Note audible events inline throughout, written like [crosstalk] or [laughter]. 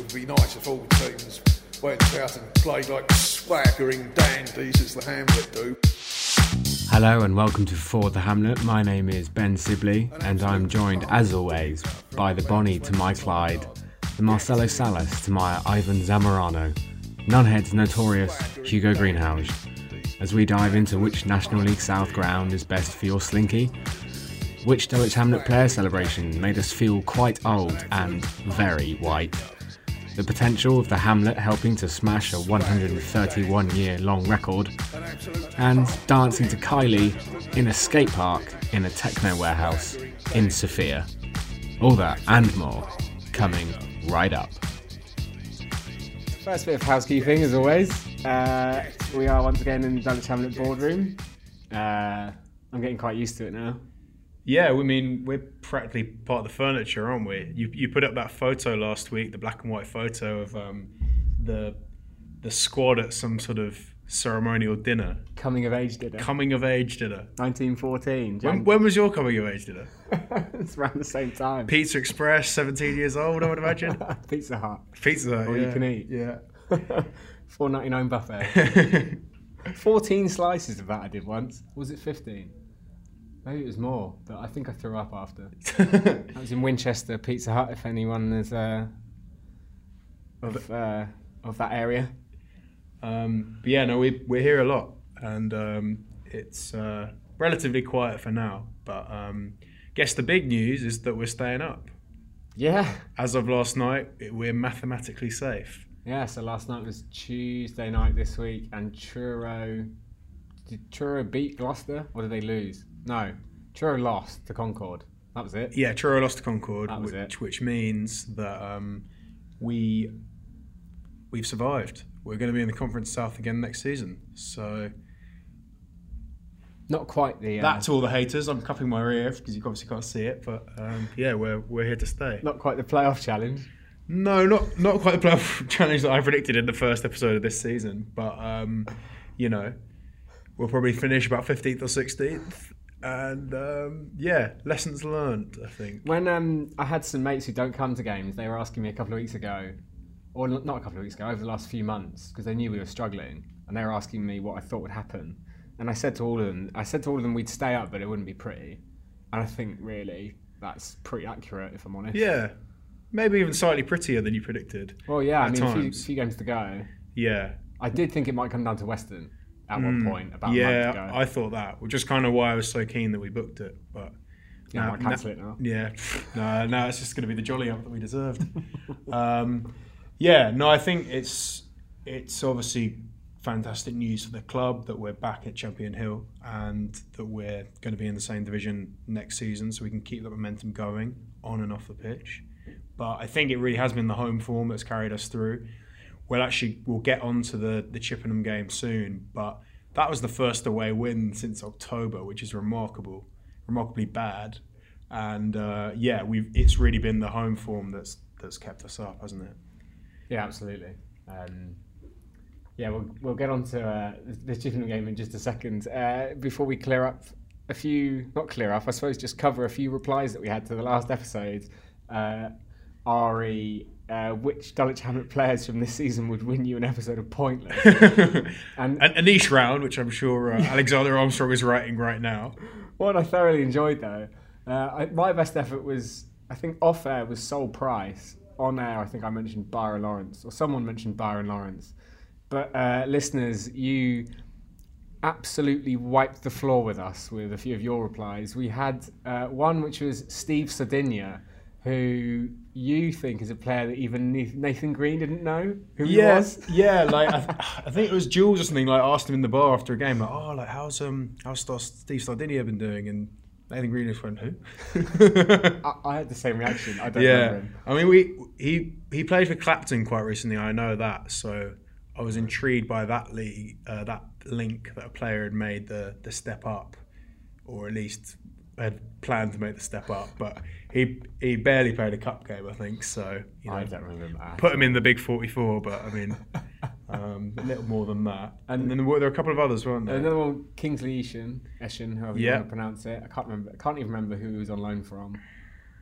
would be nice if all teams went out and played like swaggering dandies as the Hamlet do. Hello and welcome to For the Hamlet. My name is Ben Sibley and I'm joined as always by the Bonnie to my Clyde, the Marcelo Salas to my Ivan Zamorano, Nunhead's notorious Hugo Greenhouse, as we dive into which National League South ground is best for your slinky, which Dulwich Hamlet player celebration made us feel quite old and very white, the potential of the Hamlet helping to smash a 131 year long record, and dancing to Kylie in a skate park in a techno warehouse in Sofia. All that and more coming right up. First bit of housekeeping, as always. Uh, we are once again in the Dulwich Hamlet boardroom. Uh, I'm getting quite used to it now. Yeah, we mean we're practically part of the furniture, aren't we? You you put up that photo last week, the black and white photo of um, the the squad at some sort of ceremonial dinner, Coming of age dinner. coming of age dinner. 1914. When, Jan- when was your coming of age dinner? [laughs] it's around the same time. Pizza Express, seventeen years old, I would imagine. [laughs] Pizza Hut. Pizza, Hut, All yeah. you can eat. Yeah. [laughs] 4.99 buffet. 14 slices of that I did once. Was it 15? Maybe it was more, but I think I threw up after. [laughs] I was in Winchester Pizza Hut. If anyone is uh, of uh, of that area, Um, but yeah, no, we, we're here a lot, and um, it's uh, relatively quiet for now. But um, guess the big news is that we're staying up. yeah, As of last night, it, we're mathematically safe. yeah. So last night was Tuesday night this week, and Truro did Truro beat Gloucester or did they lose? No, Truro lost to Concord. That was it. Yeah, Truro lost to Concord, That was which, it. which means that um, we we've survived. We're going to be in the Conference South again next season. So Not quite the uh, that's all the haters. I'm cupping my ear because you obviously can't see it, but um, yeah, we're we're here to stay. not quite the playoff challenge. No, not not quite the playoff [laughs] challenge that I predicted in the first episode of this season, but um, you know, we'll probably finish about 15th or 16th, and um, yeah, lessons learned. I think. When um, I had some mates who don't come to games, they were asking me a couple of weeks ago, or not a couple of weeks ago, over the last few months, because they knew we were struggling, and they were asking me what I thought would happen. And I said to all of them, I said to all of them, we'd stay up, but it wouldn't be pretty. And I think really that's pretty accurate, if I'm honest. Yeah, maybe even slightly prettier than you predicted. Well, yeah, I mean, a few, few games to go. Yeah. I did think it might come down to Weston at one point about a month yeah. I thought that, which is kind of why I was so keen that we booked it. But yeah, I no, might cancel it now. Yeah, [laughs] no, no, it's just going to be the jolly up that we deserved. [laughs] um, yeah, no, I think it's it's obviously fantastic news for the club that we're back at Champion Hill and that we're going to be in the same division next season, so we can keep that momentum going on and off the pitch. But I think it really has been the home form that's carried us through. We'll actually we'll get onto the the Chippenham game soon, but that was the first away win since October, which is remarkable, remarkably bad. And uh, yeah, we've it's really been the home form that's that's kept us up, hasn't it? Yeah, absolutely. Um, yeah, we'll, we'll get on to uh, the Chippenham game in just a second. Uh, before we clear up a few, not clear up, I suppose just cover a few replies that we had to the last episode. Uh, Ari, uh, which Dulwich Hamlet [laughs] players from this season would win you an episode of Pointless? [laughs] And- An, a niche round, which I'm sure uh, [laughs] Alexander Armstrong is writing right now. One I thoroughly enjoyed though. Uh, I, my best effort was, I think, off air was Sol Price. On air, I think I mentioned Byron Lawrence, or someone mentioned Byron Lawrence. But uh, listeners, you absolutely wiped the floor with us with a few of your replies. We had uh, one which was Steve Sardinia, who you think is a player that even Nathan Green didn't know who he Yeah, was. yeah. [laughs] Like I, th- I think it was Jules or something. Like asked him in the bar after a game, like, "Oh, like how's um how's Steve Sardinia been doing?" And Nathan Green just went, "Who?" [laughs] I, I had the same reaction. I don't remember yeah. I mean, we he he played for Clapton quite recently. I know that, so I was intrigued by that league, uh, that link that a player had made the the step up, or at least had planned to make the step up. But he he barely played a cup game, I think. So you know, I don't remember put him in the big 44, but I mean, [laughs] um, a little more than that. And, then there were, there a couple of others, weren't there? Another one, Kingsley Eshin, Eshin, however you want to pronounce it. I can't remember. I can't even remember who he was on loan from.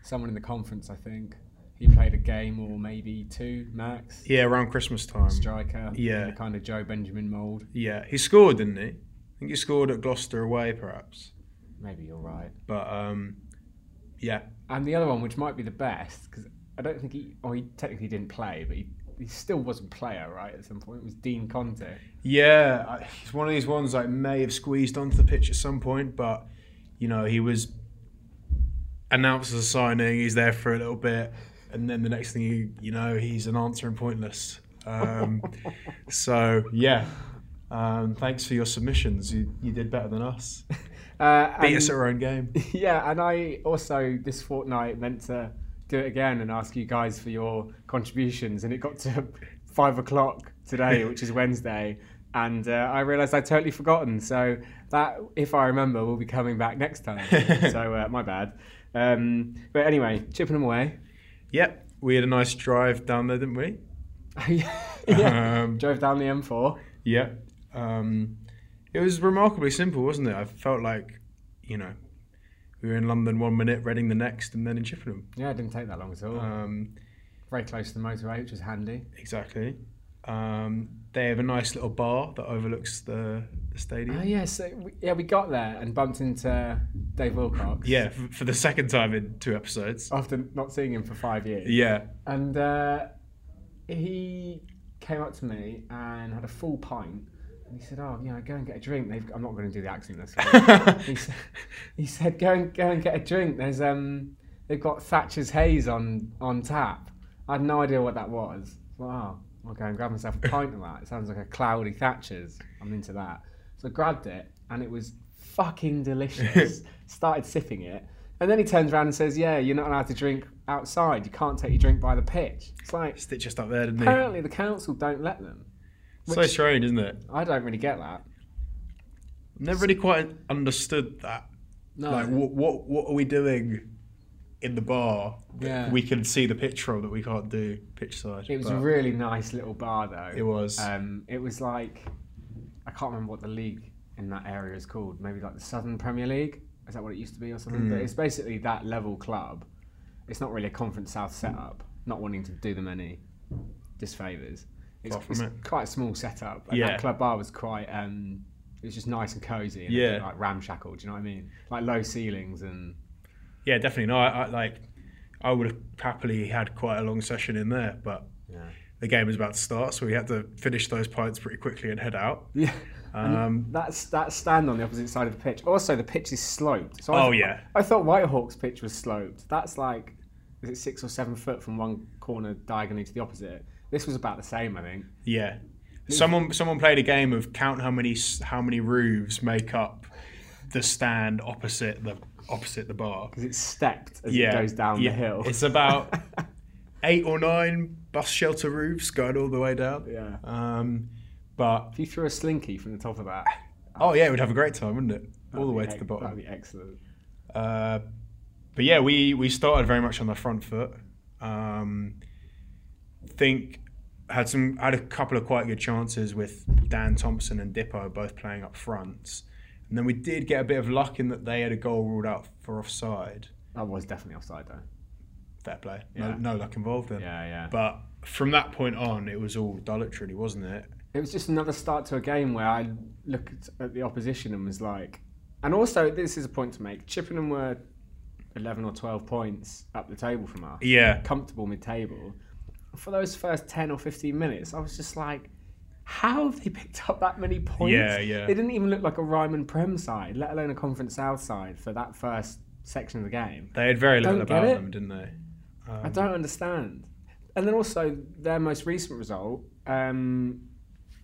Someone in the conference, I think. He played a game or maybe two max. Yeah, around Christmas time. Striker. Yeah. kind of Joe Benjamin mould. Yeah, he scored, didn't he? I think he scored at Gloucester away, perhaps. Maybe you're right. But um, yeah, And the other one, which might be the best, because I don't think he, or he technically didn't play, but he, he still was a player, right? At some point, it was Dean Conte. yeah, I- he's one of these ones that may have squeezed onto the pitch at some point, but you know he was announced as a signing. He's there for a little bit, and then the next thing you you know, he's an answer and pointless. Um, [laughs] so yeah, um, thanks for your submissions. You you did better than us. Uh, Beat and- us at our own game. [laughs] yeah, and I also this fortnight meant to do it again and ask you guys for your contributions, and it got to [laughs] five o'clock today, [laughs] which is Wednesday, and uh, I realised I'd totally forgotten. So that, if I remember, will be coming back next time. so uh, my bad. Um, but anyway, Chippenham away. Yep, we had a nice drive down there, didn't we? yeah, Um, drove down the M4. Yeah. Um, it was remarkably simple, wasn't it? I felt like, you know, we were in London one minute, Reading the next, and then in Chippenham. Yeah, it didn't take that long at all. Um, Very close to the motorway, which was handy. exactly. Um, they have a nice little bar that overlooks the, the stadium. Oh yeah, so we, yeah, we got there and bumped into Dave Wilcox. Yeah, f- for the second time in two episodes. After not seeing him for five years. Yeah. And uh, he came up to me and had a full pint. And he said, "Oh, you know, go and get a drink." They've, I'm not going to do the accent this way. [laughs] he, said, he said, "Go and go and get a drink." There's um, they've got Thatcher's Haze on on tap. I had no idea what that was. Wow, I'll go and grab myself a pint of that. It sounds like a cloudy Thatcher's. I'm into that. So I grabbed it, and it was fucking delicious. [laughs] Started sipping it. And then he turns around and says, "Yeah, you're not allowed to drink outside. You can't take your drink by the pitch." It's like Stitch just up there, didn't he? apparently the council don't let them. So strange, isn't it? I don't really get that. Never really quite understood that. No, Like, what, what, what are we doing in the bar? that Yeah. We can see the pitch from that we can't do pitch side. it was a really nice little bar though. It was. Um, it was like I can't remember what the league in that area is called. Maybe like the Southern Premier League. Is that what it used to be or something? Hmm. But it's basically that level club. It's not really a conference south setup. Not wanting to do them any disfavors. It's, it's it. quite a small setup. And Yeah. that club bar was quite. Um, it was just nice and cozy. And Yeah. like ramshackle. Do you know what I mean? Like low ceilings and Yeah, definitely. No, I, I like. I would have happily had quite a long session in there, but yeah. the game was about to start, so we had to finish those pints pretty quickly and head out. [laughs] Yeah. Um, That's that stand on the opposite side of the pitch. Also, the pitch is sloped. So I Oh, th- yeah. I thought Whitehawk's pitch was sloped. That's like, is it six or seven foot from one corner diagonally to the opposite? This was about the same, I think. yeah, someone someone played a game of count how many how many roofs make up the stand opposite the opposite the bar. Because it's stepped as Yeah, it goes down yeah. the hill. It's about [laughs] eight or nine bus shelter roofs going all the way down. yeah. Um, but If you threw a slinky from the top of that, oh yeah, we'd have a great time, wouldn't it? All the way to the bottom. That'd be excellent. Uh, but yeah, we, we started very much on the front foot. Um, think had some had a couple of quite good chances with Dan Thompson and Dippo both playing up front, and then we did get a bit of luck in that they had a goal ruled out for offside. That was definitely offside though. Fair play, Yeah. no, no luck involved then. Yeah, yeah. But from that point on, it was all Dulwich, really, wasn't it? It was just another start to a game where I looked at the opposition and was like, and also this is a point to make. Chippenham were eleven or twelve points up the table from us, Yeah, comfortable mid-table. For those first ten or fifteen minutes, I was just like, how have they [laughs] picked up that many points? Yeah, yeah. They didn't even look like a Ryman Prem side, let alone a Conference South side for that first section of the game. they had very little about them, didn't they? Um, I don't understand. And then also their most recent result, um,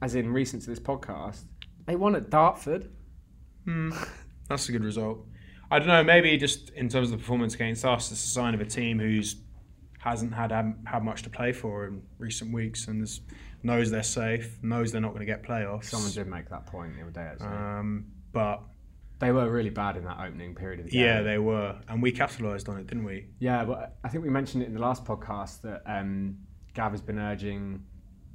as in recent to this podcast, they won at Dartford. Hmm, [laughs] that's a good result. I don't know. Maybe just in terms of the performance against us, it's a sign of a team who's hasn't had um, had much to play for in recent weeks and is, knows they're safe, knows they're not going to get playoffs. Someone did make that point the other day, actually. Um, but they were really bad in that opening period of the game. yeah, they were, and we capitalised on it, didn't we? Yeah, but I think we mentioned it in the last podcast that um, Gav has been urging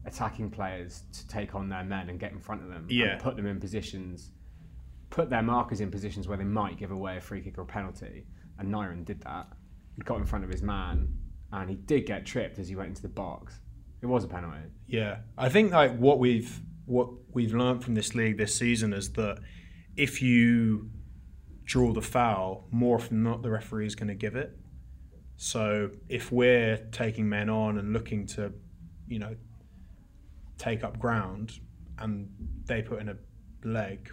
attacking players to take on their men and get in front of them Yeah. and put them in positions, put their markers in positions where they might give away a free kick or a penalty. And Nyren did that. He got in front of his man and he did get tripped as he went into the box. It was a penalty. Yeah, I think like what we've what we've learned from this league this season is that if you draw the foul, more often than not, the referee is going to give it. So if we're taking men on and looking to, you know, take up ground, and they put in a leg,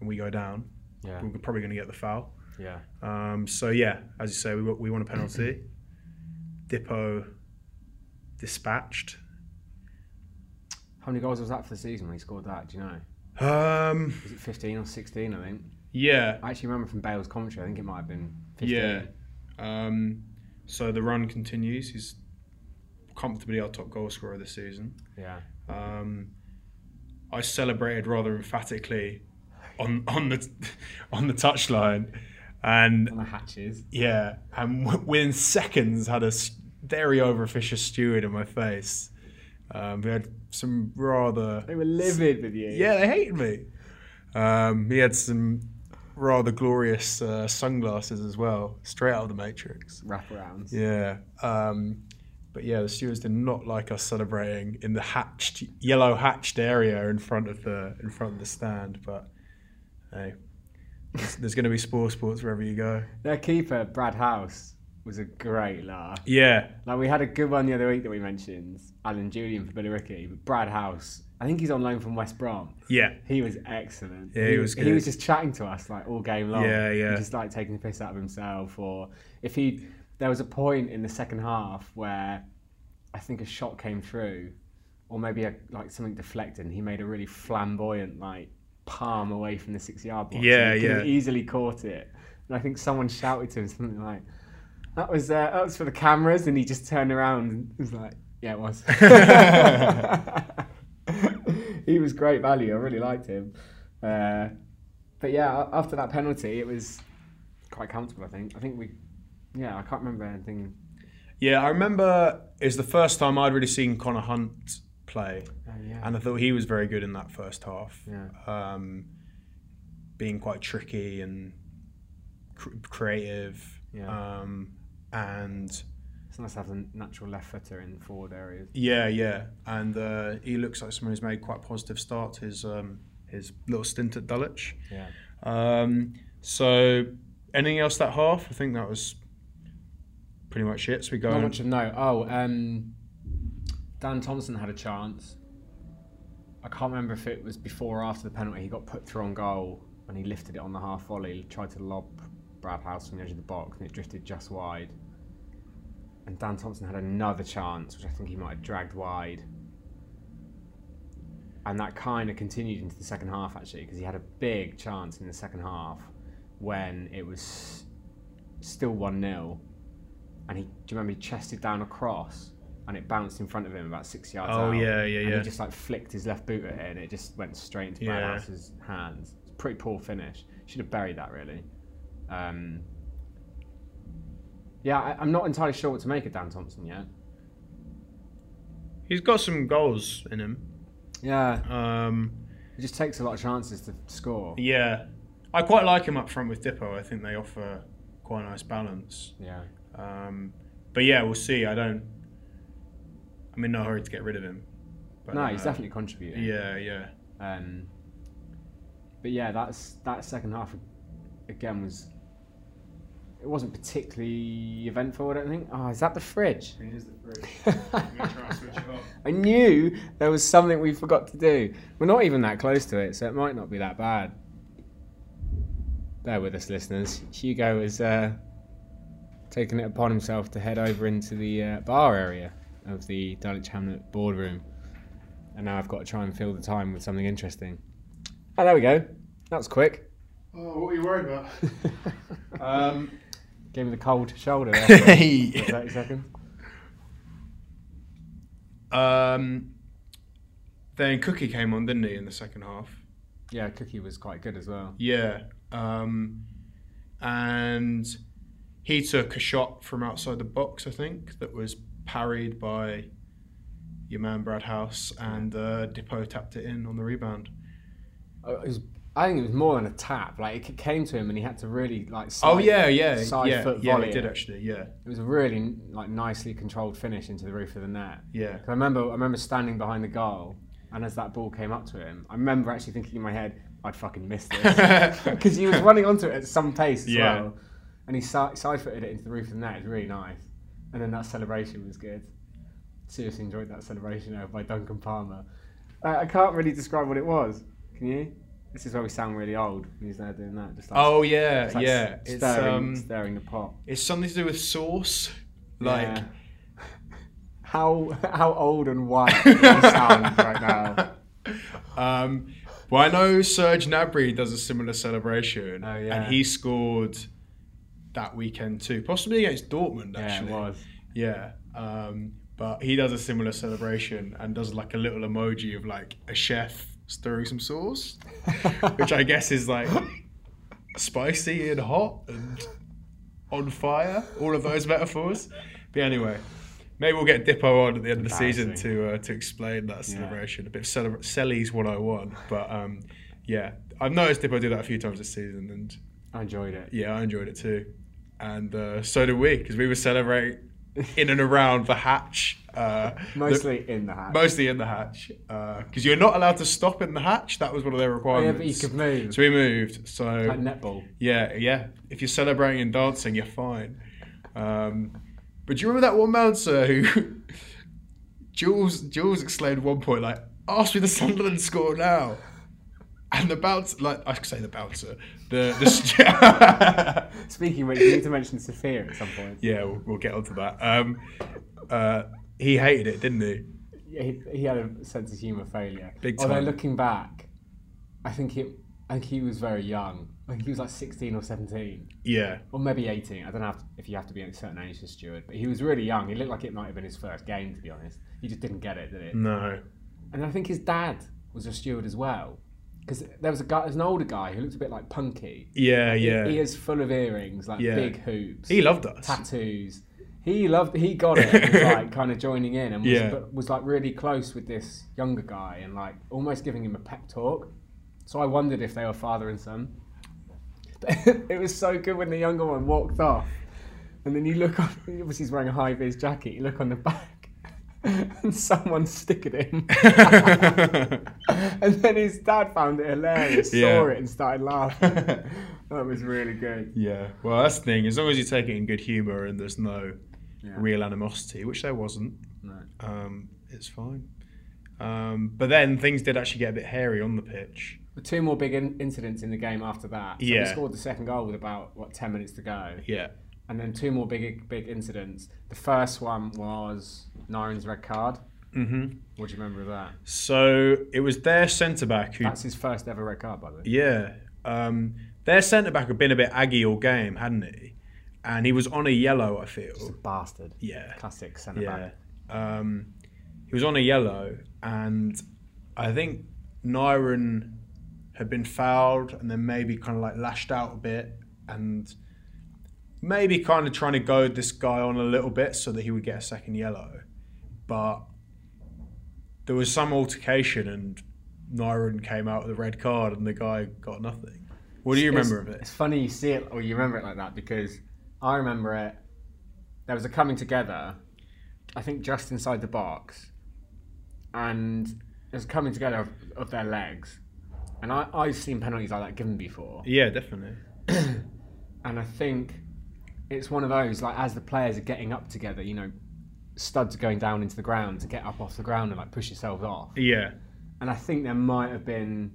and we go down, Yeah, we're probably going to get the foul. yeah. Um, so yeah, as you say, we, we want a penalty. Dippo dispatched. How many goals was that for the season when he scored that? Do you know? Um, Was it 15 or 16? I think. yeah, I actually remember from Bale's commentary. I think it might have been 15. yeah. Um, so the run continues. He's comfortably our top goal scorer this season. Yeah. Um, I celebrated rather emphatically on on the [laughs] on the touchline, and On the hatches. Yeah, and within seconds had a very overofficious steward in my face. Um, we had some rather They were livid with you. yeah, they hated me. Um, he had some rather glorious uh, sunglasses as well, straight out of the Matrix. Wraparounds. Yeah, um, but yeah, the stewards did not like us celebrating in the hatched, yellow hatched area in front of the in front of the stand. But hey, there's, there's going to be sport sports wherever you go. Their keeper, Brad House, was a great laugh. Yeah, Like we had a good one the other week that we mentioned, Alan Julian for Billericay, but Brad House, I think he's on loan from West Brom. yeah. He was excellent. Yeah, he was good. He was just chatting to us like all game long. Yeah, yeah. And just like taking the piss out of himself. Or if he, there was a point in the second half where I think a shot came through, or maybe a, like something deflected, and he made a really flamboyant like palm away from the six yard box. Yeah, and he could have yeah. easily caught it. And I think someone shouted to him something like, "That was uh, that was for the cameras," and he just turned around and was like, "Yeah, it was." [laughs] he was great value. I really liked him. Uh, but yeah, after that penalty, it was quite comfortable. I think. I think we. Yeah, I can't remember anything. Yeah, I remember it was the first time I'd really seen Connor Hunt play, Oh, yeah. and I thought he was very good in that first half. Yeah. Um, being quite tricky and cr- creative. Yeah. Um, and It's nice to have a natural left footer in forward areas. yeah, yeah, and uh, he looks like someone who's made quite a positive start to his um, his little stint at Dulwich. Yeah. Um, so, anything else that half? I think that was pretty much it. So we go. Not much of note. Oh, um, Dan Thompson had a chance. I can't remember if it was before or after the penalty. He got put through on goal and he lifted it on the half volley, tried to lob Brad House from the edge of the box, and it drifted just wide. And Dan Thompson had another chance, which I think he might have dragged wide. And that kind of continued into the second half, actually, because he had a big chance in the second half when it was still 1 0 and he do you remember he chested down a cross and it bounced in front of him about six yards Oh, out. yeah, yeah, and yeah. he just like flicked his left boot at it and it just went straight into Yeah. Brad hands. It's a pretty poor finish. Should have buried that really. Um, yeah, I, I'm not entirely sure what to make of Dan Thompson yet. He's got some goals in him. Yeah, Um, he just takes a lot of chances to score. yeah, I quite like him up front with Dippo. I think they offer quite a nice balance. Yeah, Um, but yeah, we'll see. I don't. I'm in no hurry to get rid of him. But, no, he's uh, definitely contributing. Yeah, yeah. Um, but yeah, that's that second half again was. It wasn't particularly eventful. I don't think. Oh, is that the fridge? It is the fridge. [laughs] I'm gonna try and switch it off. I knew there was something we forgot to do. We're not even that close to it, so it might not be that bad. Bear with us, listeners. Hugo has uh, taken it upon himself to head over into the uh, bar area of the Dulwich Hamlet boardroom. And now I've got to try and fill the time with something interesting. Oh, there we go. That was quick. Oh, what were you worried about? [laughs] Um, Gave me the cold shoulder there for 30 seconds. Um, then Cookie came on, didn't he, in the second half? Yeah, Cookie was quite good as well. Yeah. Um, and he took a shot from outside the box, I think, that was parried by your man Brad House, and uh, Dippo tapped it in on the rebound. Uh, It was I think it was more than a tap. Like it came to him, and he had to really like. Oh, side, Oh yeah, yeah, side yeah, foot yeah. volley He did actually. Yeah, It was a really like nicely controlled finish into the roof of the net. yeah. I remember, I remember standing behind the goal, and as that ball came up to him, I remember actually thinking in my head, "I'd fucking miss this," [laughs] because he was running onto it at some pace as Yeah. well, and he side footed it into the roof of the net. It was really nice, and then that celebration was good. Seriously enjoyed that celebration by Duncan Palmer. I, I can't really describe what it was. Can you? This is where we sound really old when he's there doing that. Just like, Oh yeah, like yeah. s- It's stirring, um, stirring the pot. it's something to do with sauce. Like Yeah. [laughs] how how old and white [laughs] do you sound right now? Um, well, I know Serge Gnabry does a similar celebration, Oh, yeah. and he scored that weekend too, possibly against Dortmund. Yeah, Actually, it was. Yeah, um, but he does a similar celebration and does like a little emoji of like a chef stirring some sauce, [laughs] which I guess is like spicy and hot and on fire. All of those metaphors. But anyway. Maybe we'll get Dippo on at the end of the season to uh, to explain that celebration. A bit of celebra- Sellies 101. But um, yeah, I've noticed Dippo do that a few times this season, and I enjoyed it. yeah, I enjoyed it too. And uh, so did we, because we were celebrating in and around the hatch. Uh, the- Mostly in the hatch. mostly in the hatch, because you're not allowed to stop in the hatch. That was one of their oh, yeah, requirements. but you could move. So we moved. So like netball. yeah, yeah. If you're celebrating and dancing, you're fine. Um, but do you remember that one bouncer who [laughs] Jules Jules exclaimed at one point like, "Ask me the Sunderland score now." And the bouncer, like I could say the bouncer, the the st- [laughs] Speaking of which, you need to mention Sofia at some point. yeah, we'll, we'll get onto that. Um, uh, he hated it, didn't he? Yeah, he, he had a sense of humour failure. Big time. Although looking back, I think he, I think he was very young. I think he was like 16 or 17. Yeah, Or maybe 18. I don't know if, you have to be a certain age to steward. But he was really young. He looked like it might have been his first game, to be honest. He just didn't get it, did it? no, And I think his dad was a steward as well. Because there was a guy, there's an older guy who looked a bit like Punky. yeah, yeah. He is full of earrings, like Yeah. big hoops. He loved us. tattoos. He loved. He got it. And was [laughs] like kind of joining in and was, Yeah. was like really close with this younger guy and like almost giving him a pep talk. So I wondered if they were father and son. [laughs] it was so good when the younger one walked off, and then you look on. Obviously, he's wearing a high vis jacket. You look on the back, [laughs] and someone stick at him. and then his dad found it hilarious, saw it, and started laughing. that was really good. Yeah, well, that's the thing. As long as you take it in good humour and there's no Yeah. real animosity, which there wasn't, No. um, it's fine. Um, but then things did actually get a bit hairy on the pitch. Two more big in- incidents in the game after that. So Yeah. we scored the second goal with about what ten minutes to go, Yeah. and then two more big big incidents. The first one was Nyren's red card. hmm What do you remember of that? So it was their centre back who, That's his first ever red card, by the way. yeah, um, their centre back had been a bit aggy all game, hadn't he? And he was on a yellow, I Just a feel. bastard. Yeah. Classic centre Yeah. back. Um, he was on a yellow, and I think Nyren had been fouled and then maybe kind of like lashed out a bit and maybe kind of trying to goad this guy on a little bit so that he would get a second yellow. But there was some altercation and Nyren came out with a red card and the guy got nothing. What do you remember it's, of it? It's funny you see it or you remember it like that because I remember it. There was a coming together, I think just inside the box, and there's a coming together of, of their legs. And I, I've seen penalties like that given before. Yeah, definitely. [clears throat] And I think it's one of those, like, as the players are getting up together, you know, studs are going down into the ground to get up off the ground and, like, push yourselves off. Yeah. And I think there might have been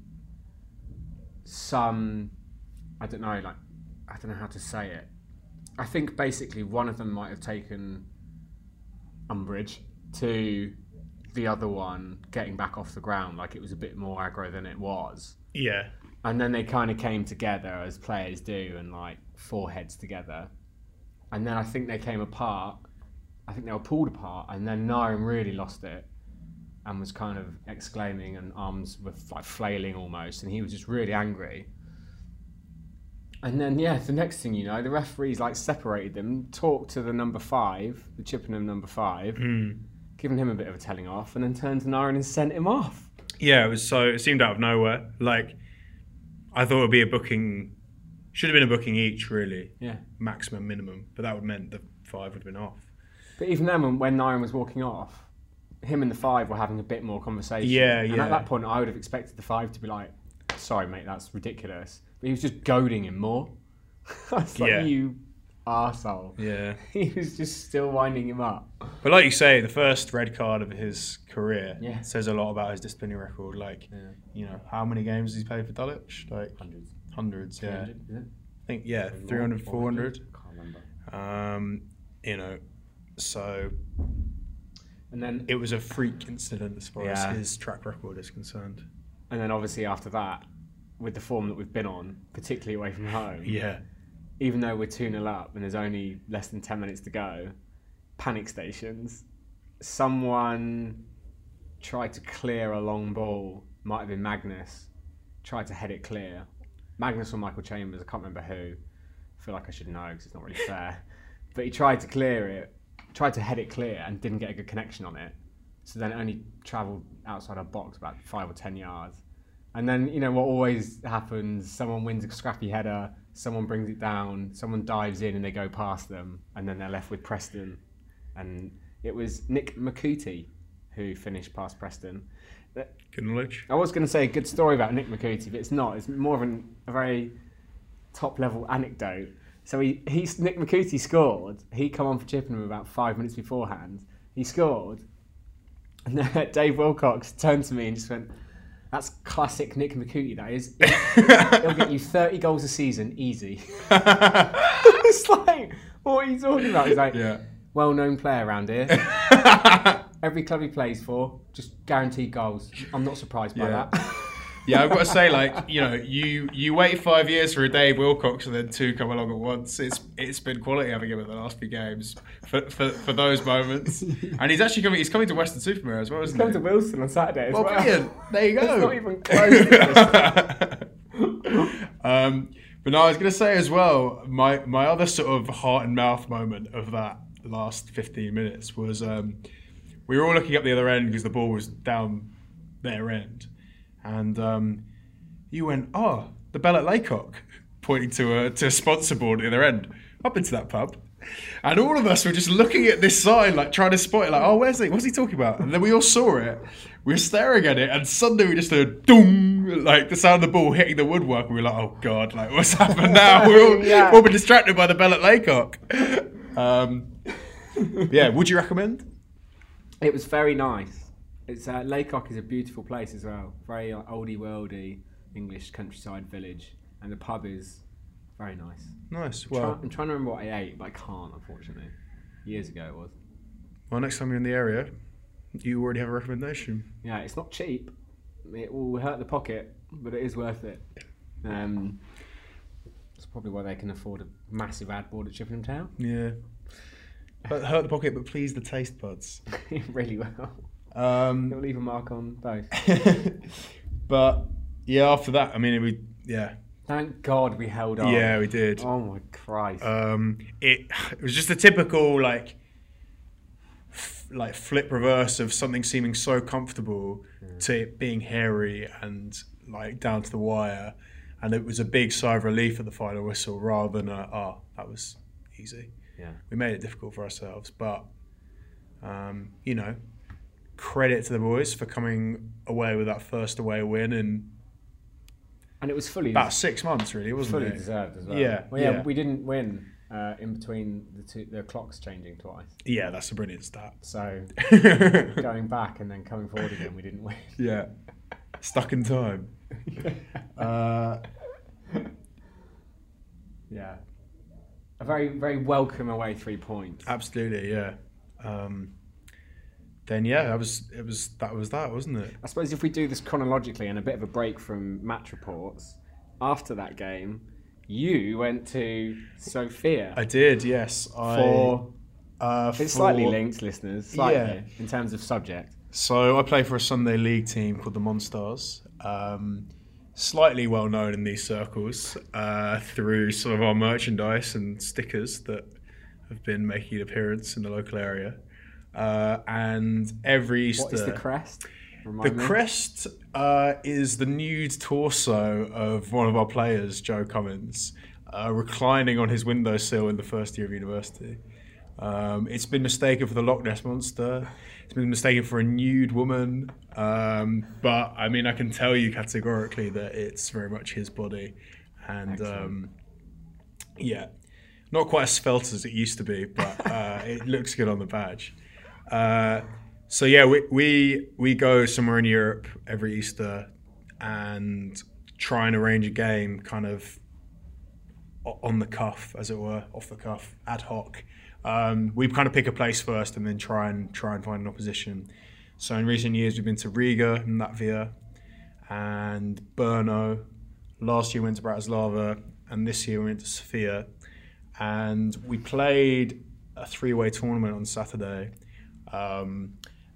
some, I don't know, like, I don't know how to say it. I think basically one of them might have taken umbrage to the other one getting back off the ground, like it was a bit more aggro than it was. Yeah. And then they kind of came together as players do and like four heads together. And then I think they came apart. I think they were pulled apart. And then Nyren really lost it and was kind of exclaiming and arms were like flailing almost. And he was just really angry. And then, yeah, the next thing you know, the referees like separated them, talked to the number five, the Chippenham number five, Mm. giving him a bit of a telling off, and then turned to Nyren and sent him off. Yeah, it was so it seemed out of nowhere. Like I thought it would be a booking. Should have been a booking each, really, Yeah. maximum, minimum. But that would have meant the five would have been off. But even then, when, Nyren was walking off, him and the five were having a bit more conversation. Yeah, and yeah. at that point, I would have expected the five to be like, "Sorry, mate, that's ridiculous." But he was just goading him more. [laughs] I was like, Yeah. "You arsehole. Yeah. [laughs] He was just still winding him up. But like you say, the first red card of his career Yeah. says a lot about his disciplinary record. Like, you know, how many games has he played for Dulwich? Like Hundreds. hundreds, yeah. 300. I think, yeah, 300, 400. Can't remember. Um, you know, so And then, it was a freak incident as far Yeah. as his track record is concerned. and then obviously after that, with the form that we've been on, particularly away from home, [laughs] Yeah. even though we're 2 0 up and there's only less than 10 minutes to go, panic stations. Someone tried to clear a long ball, might have been Magnus, tried to head it clear. Magnus or Michael Chambers, I can't remember who. I feel like I should know because it's not really [laughs] fair. But he tried to clear it, tried to head it clear and didn't get a good connection on it. So then it only travelled outside our box about five or 10 yards. And then, you know, what always happens someone wins a scrappy header, someone brings it down, someone dives in and they go past them, and then they're left with Preston. And it was Nick McCooty who finished past Preston. Good knowledge. I was going to say a good story about Nick McCooty, but it's not. It's more of an, a very top level anecdote. So he, he Nick McCooty scored. He come on for Chippenham about five minutes beforehand. He scored, [laughs] and then Dave Wilcox turned to me and just went, "That's classic Nick McCooty. That is. [laughs] He'll get you thirty goals a season, easy." [laughs] it's like, what are you talking about? He's like, Yeah. well-known player around here. [laughs] Every club he plays for, just guaranteed goals. I'm not surprised by Yeah. that. Yeah, I've got to say, like you know, you you wait five years for a Dave Wilcox and then two come along at once. It's it's been quality having him at the last few games for, for, for those moments. [laughs] And he's actually coming. He's coming to Weston-super-Mare as well, isn't Come he? to Wilson on Saturday as well, well. brilliant. There you [laughs] go. It's not even close [laughs] um, but no, I was going to say as well, my my other sort of heart and mouth moment of that last 15 minutes was um, we were all looking up the other end because the ball was down their end, and um, you went, "Oh, the Bell at Lacock," [laughs] pointing to a to a sponsor board at the other end. Up into that pub. And all of us were just looking at this sign, like trying to spot it, like, oh, where's it? What's he talking about? And then we all saw it. We were staring at it, and suddenly we just heard doom, like the sound of the ball hitting the woodwork. And we were like, oh god, like what's happened now? [laughs] We're all, Yeah. all been distracted by the bell at Lacock. [laughs] Um, yeah, would you recommend? It was very nice. It's uh, Lacock is a beautiful place as well. Very uh, oldie worldy English countryside village, and the pub is very nice. Nice. Try- Well, I'm trying to remember what I ate, but I can't unfortunately. Years ago it was. well, next time you're in the area, you already have a recommendation. Yeah, it's not cheap. It will hurt the pocket, but it is worth it. Um, that's probably why they can afford a massive ad board at Chippenham Town. Yeah. But hurt the pocket, but please the taste buds. [laughs] really well. Um, It'll leave a mark on both. [laughs] but yeah, after that, I mean, it would yeah, Thank God we held on. yeah, we did. Oh my Christ. Um, it it was just a typical like f- like flip reverse of something seeming so comfortable to it being hairy and like down to the wire, and it was a big sigh of relief at the final whistle rather than a oh that was easy. yeah. We made it difficult for ourselves, but um, you know, credit to the boys for coming away with that first away win in And it was fully about six months, really, wasn't it? fully deserved as well. Yeah, Well, yeah, yeah. we didn't win uh, in between the two the clocks changing twice. Yeah, that's a brilliant stat. So [laughs] going back and then coming forward again, we didn't win. yeah, stuck in time. [laughs] Uh, Yeah. A very very welcome away three points. absolutely, yeah. Um, then yeah, that was it. Was that was that, wasn't it? I suppose if we do this chronologically and a bit of a break from match reports, after that game, you went to Sofia I did, yes. I, for uh, it's slightly linked, listeners, slightly Yeah. in terms of subject. So I play for a Sunday league team called the Monstars. Um, slightly well known in these circles uh, through some of our merchandise and stickers that have been making an appearance in the local area. Uh, and every Easter, What is the crest? Remind the me. crest uh, is the nude torso of one of our players, Joe Cummins, uh, reclining on his windowsill in the first year of university. Um, it's been mistaken for the Loch Ness monster. It's been mistaken for a nude woman. Um, but I mean, I can tell you categorically that it's very much his body, and um, yeah, not quite as svelte as it used to be, but uh, it looks good on the badge. Uh, so yeah, we, we we go somewhere in Europe every Easter and try and arrange a game, kind of on the cuff, as it were, off the cuff, ad hoc. Um, we kind of pick a place first and then try and try and find an opposition. So in recent years, we've been to Riga in Latvia and Brno. Last year we went to Bratislava, and this year we went to Sofia. And we played a three-way tournament on Saturday um,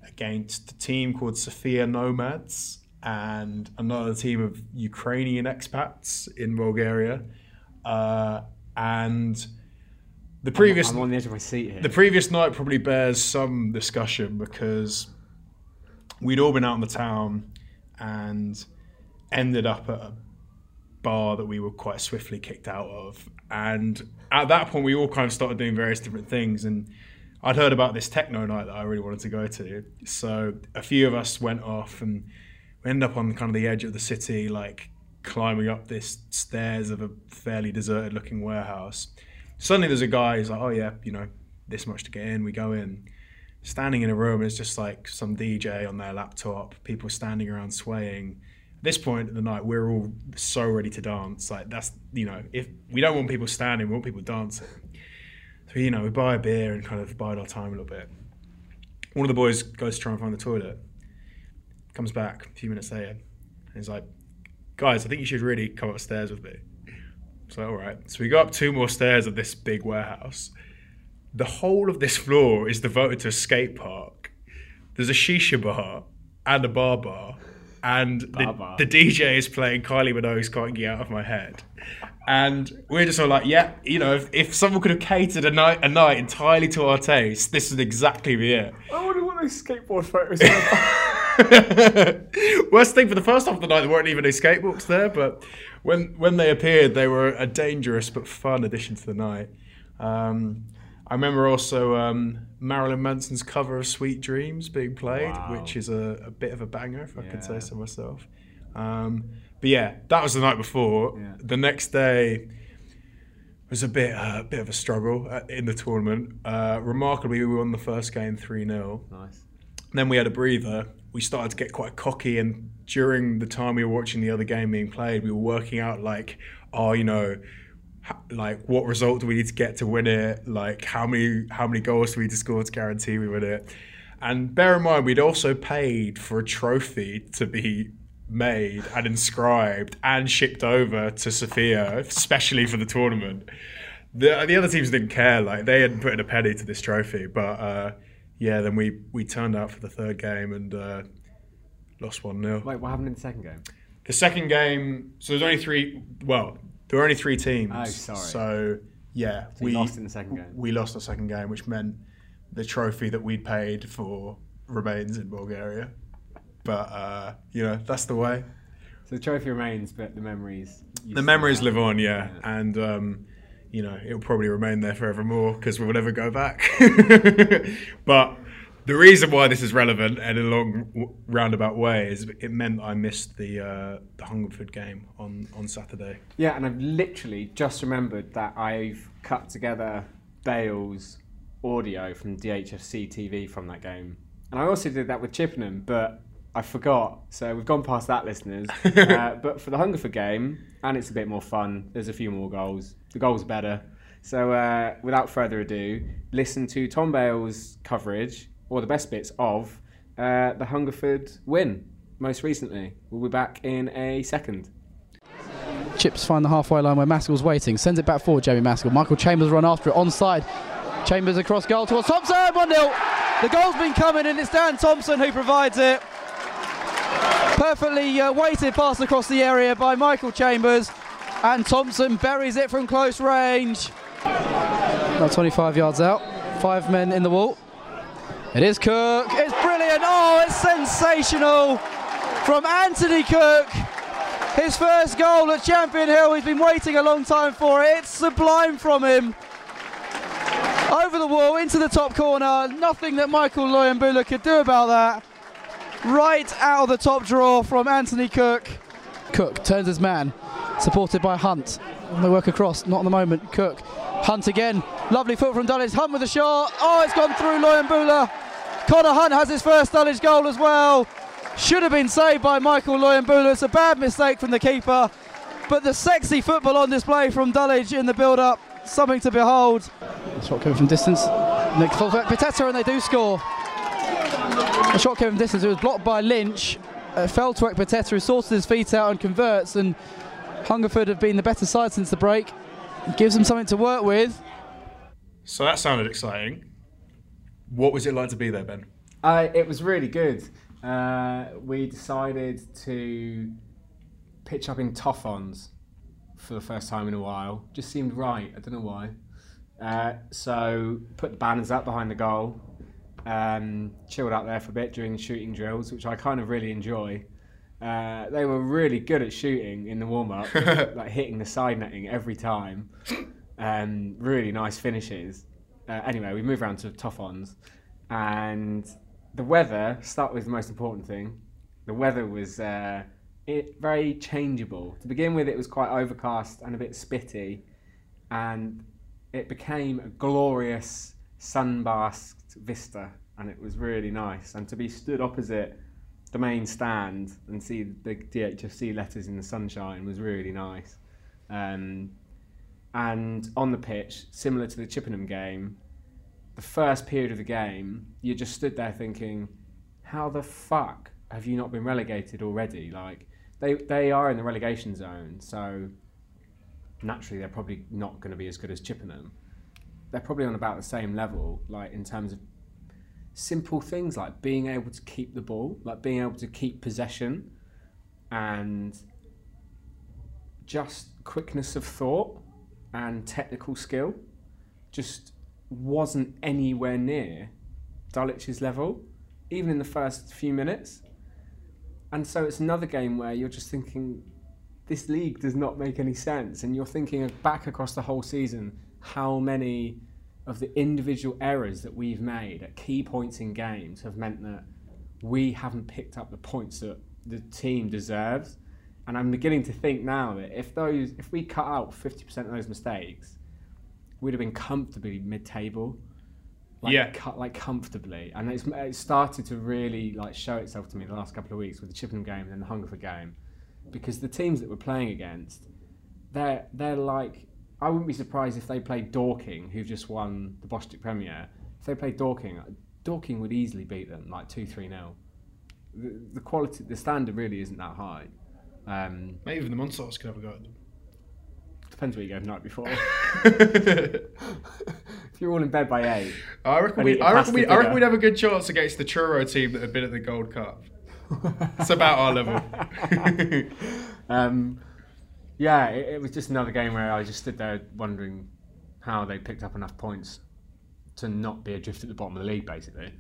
against a team called Sofia Nomads and another team of Ukrainian expats in Bulgaria. Uh, and the previous I'm on the edge of my seat here. the previous night probably bears some discussion because we'd all been out in the town and ended up at a bar that we were quite swiftly kicked out of. And at that point, we all kind of started doing various different things. And I'd heard about this techno night that I really wanted to go to. So a few of us went off and we ended up on kind of the edge of the city, like climbing up this stairs of a fairly deserted looking warehouse. Suddenly there's a guy who's like, oh yeah, you know, this much to get in. We go in. Standing in a room, it's just like some DJ on their laptop, people standing around swaying. At this point of the night, we're all so ready to dance. Like that's you know, if we don't want people standing, we want people dancing. So you know, we buy a beer and kind of bide our time a little bit. One of the boys goes to try and find the toilet. Comes back a few minutes later, and he's like, "Guys, I think you should really come upstairs with me." So all right. So we go up two more stairs of this big warehouse. The whole of this floor is devoted to a skate park. There's a shisha bar and a bar bar, and the, the DJ is playing Kylie Minogue's "Can't Get Out of My Head." And we're just all like, yeah, you know, if, if someone could have catered a night a night entirely to our taste, this would exactly be it. I wonder what those skateboard photos [laughs] Worst thing for the first half of the night, there weren't even any skateboards there, but when when they appeared, they were a dangerous but fun addition to the night. Um, I remember also um, Marilyn Manson's cover of "Sweet Dreams" being played, Wow. which is a, a bit of a banger, if I could say so myself. Um, but yeah, that was the night before. Yeah. The next day was a bit uh, bit of a struggle uh, in the tournament. Uh, remarkably, we won the first game three 0 nice. then we had a breather. We started to get quite cocky, and during the time we were watching the other game being played, we were working out like, oh, you know, like what result do we need to get to win it? Like how many how many goals do we need to score to guarantee we win it? And bear in mind, we'd also paid for a trophy to be made and inscribed and shipped over to Sofia, especially for the tournament. The, the other teams didn't care; like they hadn't put in a penny to this trophy. But uh, yeah, then we we turned out for the third game and uh, lost one 0 Wait, what happened in the second game? The second game, so there's only three. Well, there were only three teams. Oh, sorry. So yeah, So you lost in the second game. We lost the second game, which meant the trophy that we'd paid for remains in Bulgaria. But uh, you know, that's the way. So the trophy remains, but the memories. The memories live on, yeah, and um, you know it'll probably remain there forevermore because we'll never go back. [laughs] but the reason why this is relevant in a long roundabout way is it meant I missed the uh, the Hungerford game on on Saturday. Yeah, and I've literally just remembered that I've cut together Bale's audio from DHFC TV from that game. And I also did that with Chippenham, but I forgot. So we've gone past that, listeners. [laughs] uh, but for the Hungerford game, and it's a bit more fun, there's a few more goals. The goals better. So uh, without further ado, listen to Tom Bale's coverage, or the best bits of uh, the Hungerford win most recently. We'll be back in a second. Chips find the halfway line where Maskell's waiting. Sends it back forward, Jamie Maskell. Michael Chambers run after it onside. Chambers across goal towards Thompson. 1 0. The goal's been coming and it's Dan Thompson who provides it. Perfectly uh, weighted pass across the area by Michael Chambers. And Thompson buries it from close range. About 25 yards out. Five men in the wall. It is Cook. It's brilliant. Oh, it's sensational from Anthony Cook. His first goal at Champion Hill. He's been waiting a long time for it. It's sublime from him. Over the wall, into the top corner. Nothing that Michael Loyambula could do about that. Right out of the top drawer from Anthony Cook. Cook turns his man, supported by Hunt. They work across, not at the moment. Cook. Hunt again. Lovely foot from Dulwich. Hunt with a shot. Oh, it's gone through Loyambula. Connor Hunt has his first Dulwich goal as well. Should have been saved by Michael Loyambula. It's a bad mistake from the keeper. But the sexy football on display from Dulwich in the build up, something to behold. Shot coming from distance. Nick fullback Pitetta and they do score. A shot came from distance. It was blocked by Lynch. Uh, fell to Ekpiteta, who sorted his feet out and converts. And Hungerford have been the better side since the break. Gives them something to work with. So that sounded exciting. What was it like to be there, Ben? Uh, it was really good. Uh, we decided to pitch up in Toffons for the first time in a while. Just seemed right. I don't know why. Uh, so put the banners up behind the goal. Um, chilled out there for a bit during shooting drills, which I kind of really enjoy. Uh, they were really good at shooting in the warm up, [laughs] like hitting the side netting every time. Um, really nice finishes. Uh, anyway, we move around to Toffons, and the weather. Start with the most important thing. The weather was uh, it, very changeable. To begin with, it was quite overcast and a bit spitty, and it became a glorious sun-basked vista, and it was really nice. And to be stood opposite the main stand and see the DHFC letters in the sunshine was really nice. Um, and on the pitch, similar to the Chippenham game, the first period of the game, you just stood there thinking, how the fuck have you not been relegated already? Like, they, they are in the relegation zone, so naturally they're probably not going to be as good as Chippenham. They're probably on about the same level, like in terms of simple things like being able to keep the ball, like being able to keep possession, and just quickness of thought and technical skill. Just wasn't anywhere near Dulwich's level, even in the first few minutes. And so it's another game where you're just thinking, this league does not make any sense. And you're thinking back across the whole season, how many of the individual errors that we've made at key points in games have meant that we haven't picked up the points that the team deserves. And I'm beginning to think now that if those, if we cut out 50% of those mistakes, we'd have been comfortably mid-table. Like, Yeah. cu- like comfortably, and it's it started to really like show itself to me the last couple of weeks with the Chippenham game and then the Hungerford game, because the teams that we're playing against, they're they're like I wouldn't be surprised if they played Dorking, who've just won the Bostik Premier. If they played Dorking, Dorking would easily beat them like two three 0 the, the quality, the standard really isn't that high. Um, Maybe even the Monstars could have a go at them. depends where you go the night before. [laughs] if you're all in bed by eight, I reckon, we, I, reckon we, I reckon we'd have a good chance against the Churro team that have been at the Gold Cup. it's about our level. [laughs] um, yeah, it, it was just another game where I just stood there wondering how they picked up enough points to not be adrift at the bottom of the league, basically.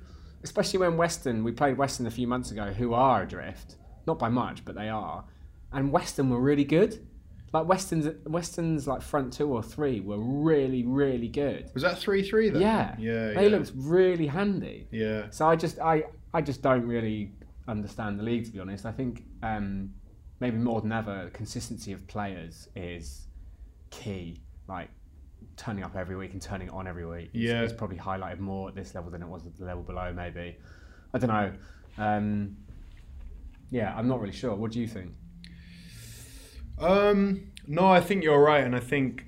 Especially when Weston, we played Weston a few months ago, who are adrift, not by much, but they are, and Weston were really good. Like Weston's, Weston's like front two or three were really, really good. Was that 3 3 then? Yeah, Yeah. they yeah. looked really handy. Yeah. So I just I I just don't really understand the league to be honest. I think um, maybe more than ever, consistency of players is key. Like turning up every week and turning it on every week. is- Yeah. is probably highlighted more at this level than it was at the level below. Maybe I don't know. Um, yeah, I'm not really sure. What do you think? Um, no, I think you're right, and I think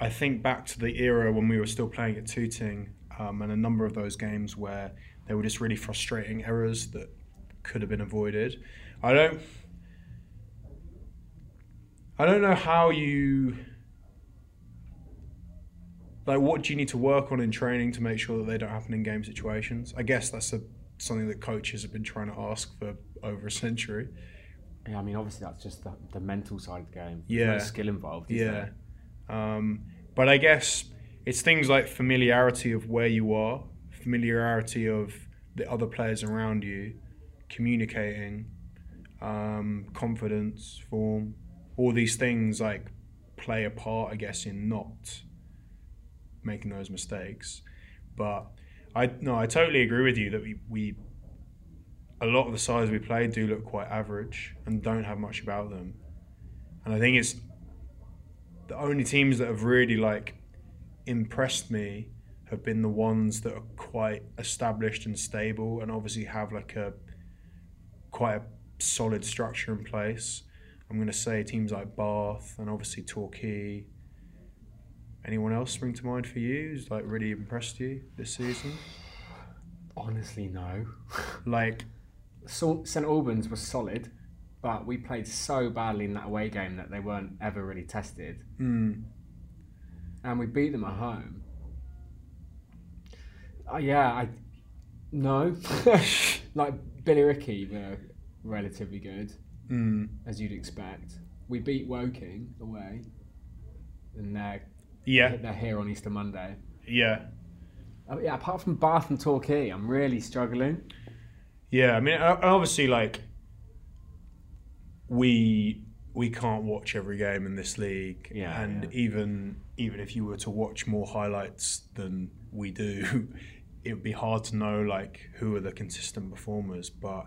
I think back to the era when we were still playing at Tooting, um, and a number of those games where they were just really frustrating errors that could have been avoided. I don't. I don't know how you. Like, what do you need to work on in training to make sure that they don't happen in game situations? I guess that's a, something that coaches have been trying to ask for over a century. Yeah, I mean, obviously that's just the, the mental side of the game. Yeah. no skill involved. Yeah. Um, but I guess it's things like familiarity of where you are, familiarity of the other players around you, communicating, um, confidence, form, all these things like play a part, I guess, in not making those mistakes. But I no, I totally agree with you that we, we a lot of the sides we play do look quite average and don't have much about them. And I think it's the only teams that have really like impressed me have been the ones that are quite established and stable and obviously have like a quite a solid structure in place. I'm going to say teams like Bath and obviously Torquay. Anyone else spring to mind for you who's like really impressed you this season? Honestly, no. Like, So- St Albans was solid, but we played so badly in that away game that they weren't ever really tested, mm, and we beat them at home. Uh, yeah, I no. [laughs] like Billericay were relatively good, mm, as you'd expect. We beat Woking away, and they're yeah, they're here on Easter Monday. yeah, Uh, yeah, apart from Bath and Torquay, I'm really struggling. yeah. I mean, obviously, like we we can't watch every game in this league, Yeah, and yeah. even even if you were to watch more highlights than we do, [laughs] it would be hard to know like who are the consistent performers. But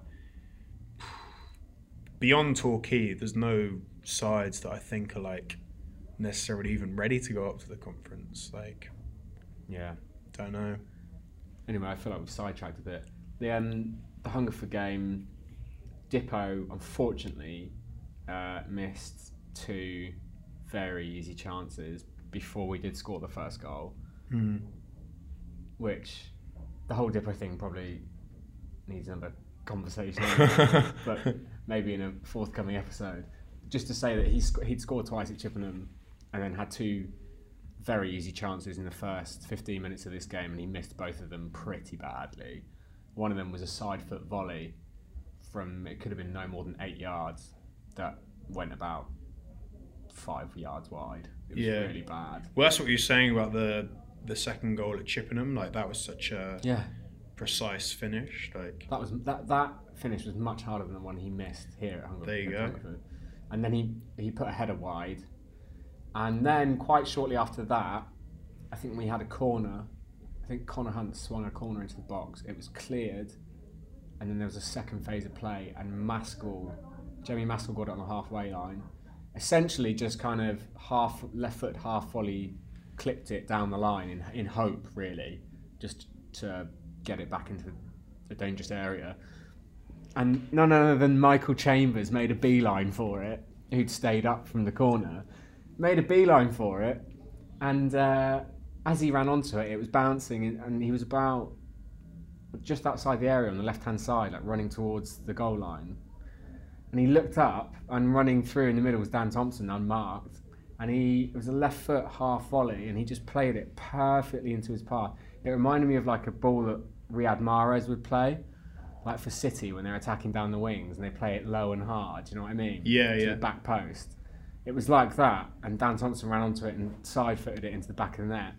beyond Torquay, there's no sides that I think are like necessarily even ready to go up to the conference. Like, Yeah. don't know. Anyway, I feel like we've sidetracked a bit. The um, the Hungerford game, Dipo unfortunately uh, missed two very easy chances before we did score the first goal, Mm. which the whole Dipo thing probably needs another conversation, [laughs] but maybe in a forthcoming episode. Just to say that he sc- he'd scored twice at Chippenham and then had two very easy chances in the first 15 minutes of this game, and he missed both of them pretty badly. One of them was a side foot volley from it could have been no more than eight yards that went about five yards wide. It was Yeah. really bad. Well, that's what you're saying about the the second goal at Chippenham. Like that was such a Yeah, precise finish. Like that was that that finish was much harder than the one he missed here at Hungerford. There you go. And then he he put a header wide, and then quite shortly after that, I think we had a corner. I think Connor Hunt swung a corner into the box. It was cleared, and then there was a second phase of play, and Maskell, Jamie Maskell got it on the halfway line. Essentially, just kind of half left foot, half volley, clipped it down the line in in hope, really, just to get it back into a dangerous area. And none other than Michael Chambers made a beeline for it, who'd stayed up from the corner, made a beeline for it, and uh, as he ran onto it, it was bouncing, and, and he was about just outside the area on the left hand side, like running towards the goal line. And he looked up, and running through in the middle was Dan Thompson, unmarked. And he it was a left foot half volley, and he just played it perfectly into his path. It reminded me of like a ball that Riyad Mahrez would play, like for City when they're attacking down the wings and they play it low and hard. You know what I mean? Yeah, to yeah. The back post. It was like that, and Dan Thompson ran onto it and side footed it into the back of the net.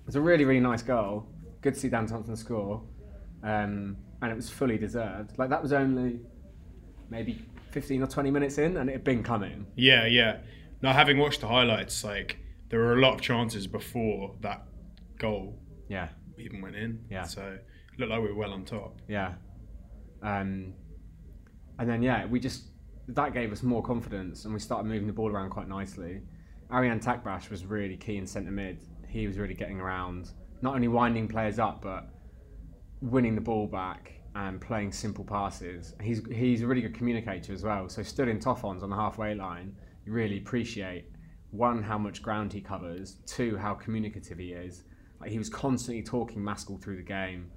It was a really, really nice goal. Good to see Dan Thompson score, um, and it was fully deserved. Like that was only maybe 15 or 20 minutes in, and it had been coming. yeah, yeah. Now having watched the highlights, like there were a lot of chances before that goal Yeah, even went in. Yeah. So it looked like we were well on top. yeah. Um, and then yeah, we just that gave us more confidence, and we started moving the ball around quite nicely. Ariane Takbash was really key in centre mid. He was really getting around, not only winding players up, but winning the ball back and playing simple passes. He's he's a really good communicator as well. So stood in Toffons on the halfway line, you really appreciate one how much ground he covers, two how communicative he is. Like he was constantly talking Maskell through the game,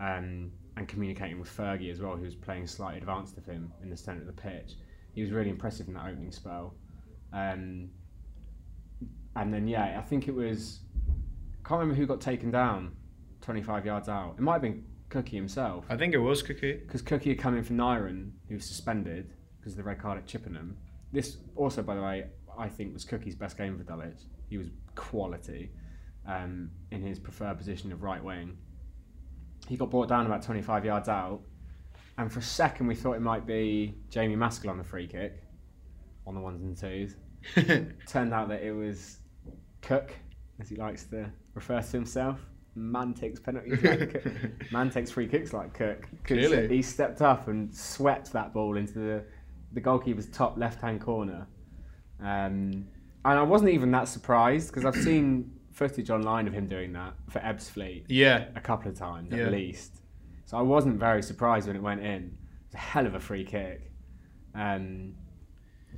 um, and communicating with Fergie as well, who was playing slightly advanced of him in the centre of the pitch. He was really impressive in that opening spell. Um, and then yeah, I think it was can't remember who got taken down 25 yards out. It might have been Cookie himself I think it was Cookie. because Cookie had come in for Nyren, who was suspended because of the red card at Chippenham. This also, by the way, I think was Cookie's best game for Dulwich. He was quality um, in his preferred position of right wing. He got brought down about 25 yards out, and for a second we thought it might be Jamie Maskell on the free kick, on the ones and twos. [laughs] Turned out that it was Cook, as he likes to refer to himself. Man takes penalties like Cook. [laughs] Man takes free kicks like Cook. Clearly. He stepped up and swept that ball into the, the goalkeeper's top left hand corner. Um, and I wasn't even that surprised because I've seen footage online of him doing that for Ebbsfleet yeah, a couple of times Yeah. at least. So I wasn't very surprised when it went in. It's a hell of a free kick. Um,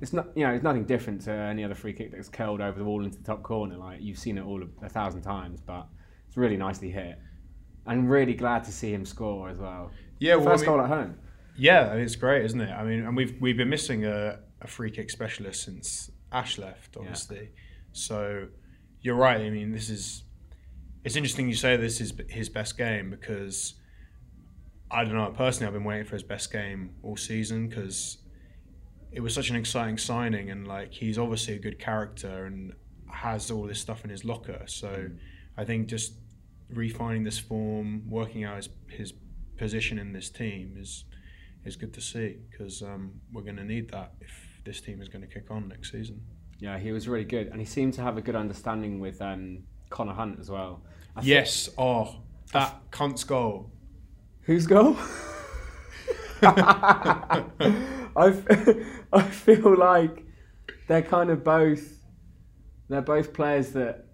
it's not, you know, it's nothing different to any other free kick that's curled over the wall into the top corner. Like you've seen it all a, a thousand times, but it's really nicely hit. I'm really glad to see him score as well. yeah. Well, I First mean- goal at home. Yeah, I mean, it's great, isn't it? I mean, and we've we've been missing a, a free kick specialist since Ash left, obviously. So you're right. I mean, this is it's interesting you say this is his best game because I don't know. Personally, I've been waiting for his best game all season because it was such an exciting signing, and like he's obviously a good character and has all this stuff in his locker. So I think just refining this form, working out his his position in this team is is good to see because um, we're going to need that if this team is going to kick on next season. Yeah, he was really good, and he seemed to have a good understanding with um, Connor Hunt as well. I Yes, oh, that cunt's goal. Whose goal? [laughs] I, f- [laughs] I feel like they're kind of both they're both players that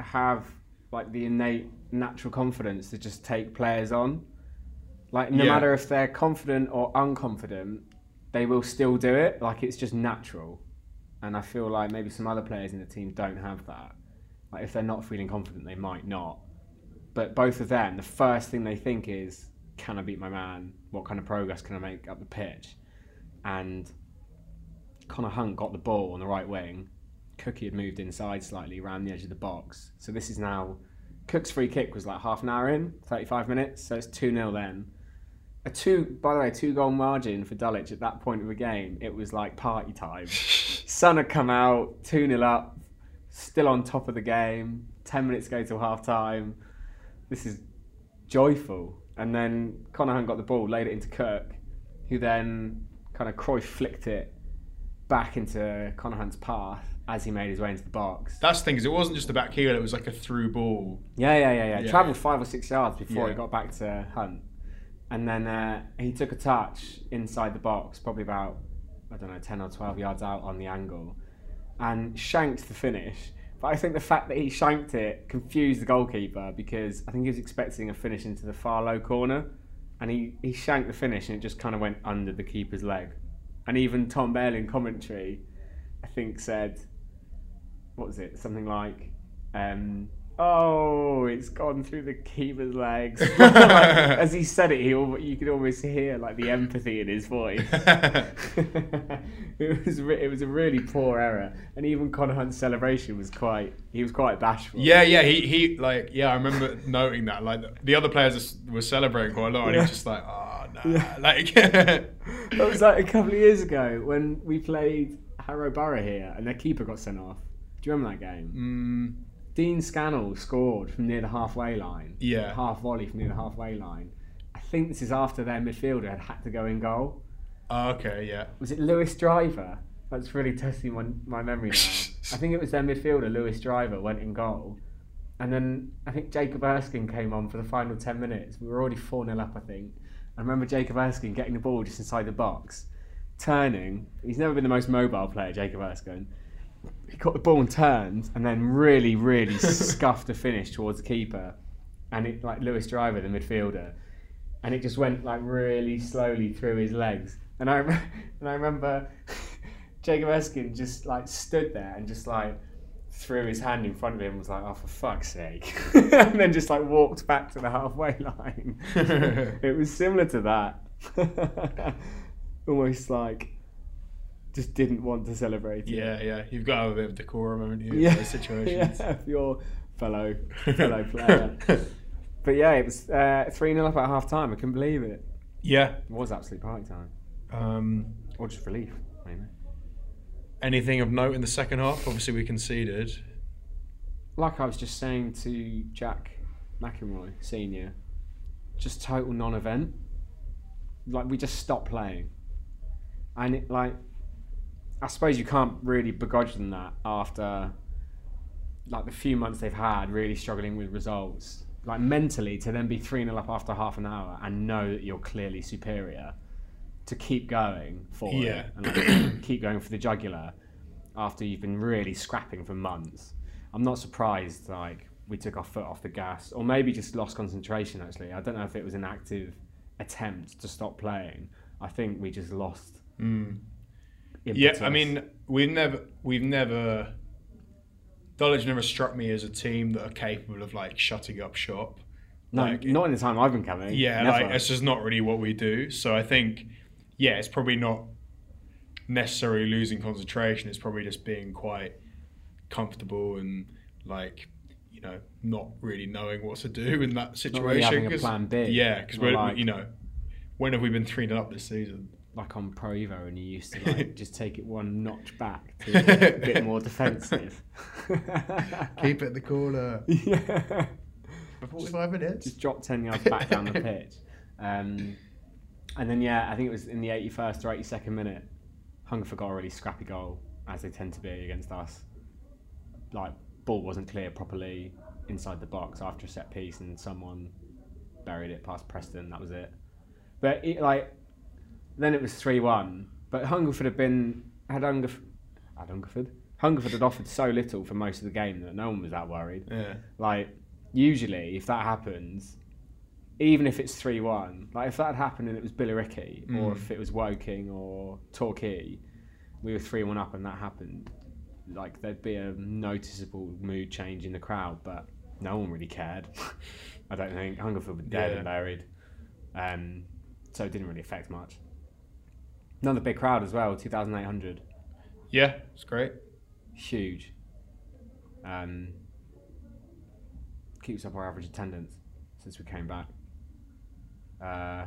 have like the innate natural confidence to just take players on. Like no Yeah. matter if they're confident or unconfident, they will still do it. Like it's just natural. And I feel like maybe some other players in the team don't have that. Like if they're not feeling confident, they might not. But both of them, the first thing they think is, can I beat my man? What kind of progress can I make up the pitch? And Connor Hunt got the ball on the right wing. Cookie had moved inside slightly around the edge of the box. So this is now Cook's free kick was like half an hour in, 35 minutes. So it's 2 0 then. A two, by the way, two goal margin for Dulwich at that point of the game. It was like party time. [laughs] Sun had come out, 2 0 up, still on top of the game. 10 minutes to go till half time. This is joyful. And then Connor Hunt got the ball, laid it into Kirk, who then kind of Cruyff flicked it back into Connor Hunt's path as he made his way into the box. That's the thing is, it wasn't just a back heel; it was like a through ball. Yeah, yeah, yeah, yeah. Yeah. Travelled five or six yards before Yeah. got back to Hunt. And then uh, he took a touch inside the box, probably about, I don't know, 10 or 12 yards out on the angle, and shanked the finish. But I think the fact that he shanked it confused the goalkeeper because I think he was expecting a finish into the far low corner. And he, he shanked the finish and it just kind of went under the keeper's leg. And even Tom Bale in commentary, I think, said, what was it? Something like, um, "Oh, it's gone through the keeper's legs." [laughs] Like, as he said it, he you could almost hear like the empathy in his voice. [laughs] [laughs] it was it was a really poor error, and even Connor Hunt's celebration was quite he was quite bashful. Yeah, yeah, he, he like yeah, I remember noting that. Like the other players were celebrating quite a lot, and he was just like, oh no, Yeah. like that was like a couple of years ago when we played Harrow Borough here, and their keeper got sent off. Do you remember that game? mm, Dean Scannell scored from near the halfway line. Yeah. Half volley from near the halfway line. I think this is after their midfielder had had to go in goal. oh, okay, yeah, Was it Lewis Driver? That's really testing my, my memory now. [laughs] I think it was their midfielder, Lewis Driver, went in goal. And then I think Jacob Erskine came on for the final 10 minutes. We were already 4 0 up, I think. I remember Jacob Erskine getting the ball just inside the box, turning. He's never been the most mobile player, Jacob Erskine. He got the ball and turned, and then really, really [laughs] scuffed a finish towards the keeper. And it, like Lewis Driver, the midfielder, and it just went like really slowly through his legs. And I rem- [laughs] and I remember [laughs] Jacob Erskine just like stood there and just like threw his hand in front of him and was like, "Oh, for fuck's sake!" and then just like walked back to the halfway line. it was similar to that, almost like just didn't want to celebrate. it. yeah, yeah. You've got to have a bit of decorum, haven't you? in yeah, those situations. [laughs] yeah, your fellow [laughs] fellow player. But yeah, it was uh, three 0 up at half time. I couldn't believe it. yeah. It was absolute party time, Um, or just relief, maybe. anything of note in the second half? Obviously, we conceded. Like I was just saying to Jack McEnroy, senior, just total non-event. Like we just stopped playing, and it like I suppose you can't really begrudge them that after like the few months they've had really struggling with results. Like mentally to then be 3 0 up after half an hour and know that you're clearly superior to keep going for Yeah. it and like, [clears throat] keep going for the jugular after you've been really scrapping for months. I'm not surprised like we took our foot off the gas or maybe just lost concentration actually. I don't know if it was an active attempt to stop playing. I think we just lost Mm. Yeah. I mean, we've never, we've never, Dulwich never struck me as a team that are capable of like shutting up shop. no, like, not in the time I've been coming. Yeah, Never. like it's just not really what we do. So I think, yeah, it's probably not necessarily losing concentration. It's probably just being quite comfortable and like, you know, not really knowing what to do [laughs] in that situation. really having a plan B. Yeah, because we're, like- you know, when have we been three up this season? Like on Pro Evo, and you used to like [laughs] just take it one notch back to [laughs] a bit more defensive. [laughs] Keep it in the corner yeah. for 45 minutes. Just drop ten yards back down the pitch, um, and then yeah, I think it was in the 81st or 82nd minute, Hungerford got a really scrappy goal, as they tend to be against us. Like ball wasn't clear properly inside the box after a set piece, and someone buried it past Preston. That was it. But it, like then it was three one. But Hungerford had been had Hungerford had Hungerford Hungerford had offered so little for most of the game that no one was that worried. Yeah. Like usually, if that happens, even if it's three one, like if that had happened and it was Billericay, or Mm. if it was Woking or Torquay, we were three one up and that happened. Like there'd be a noticeable mood change in the crowd, but no one really cared. [laughs] I don't think Hungerford were dead Yeah. and buried, um, so it didn't really affect much. Another big crowd as well, two thousand eight hundred Yeah, it's great. huge. Um, keeps up our average attendance since we came back. Uh,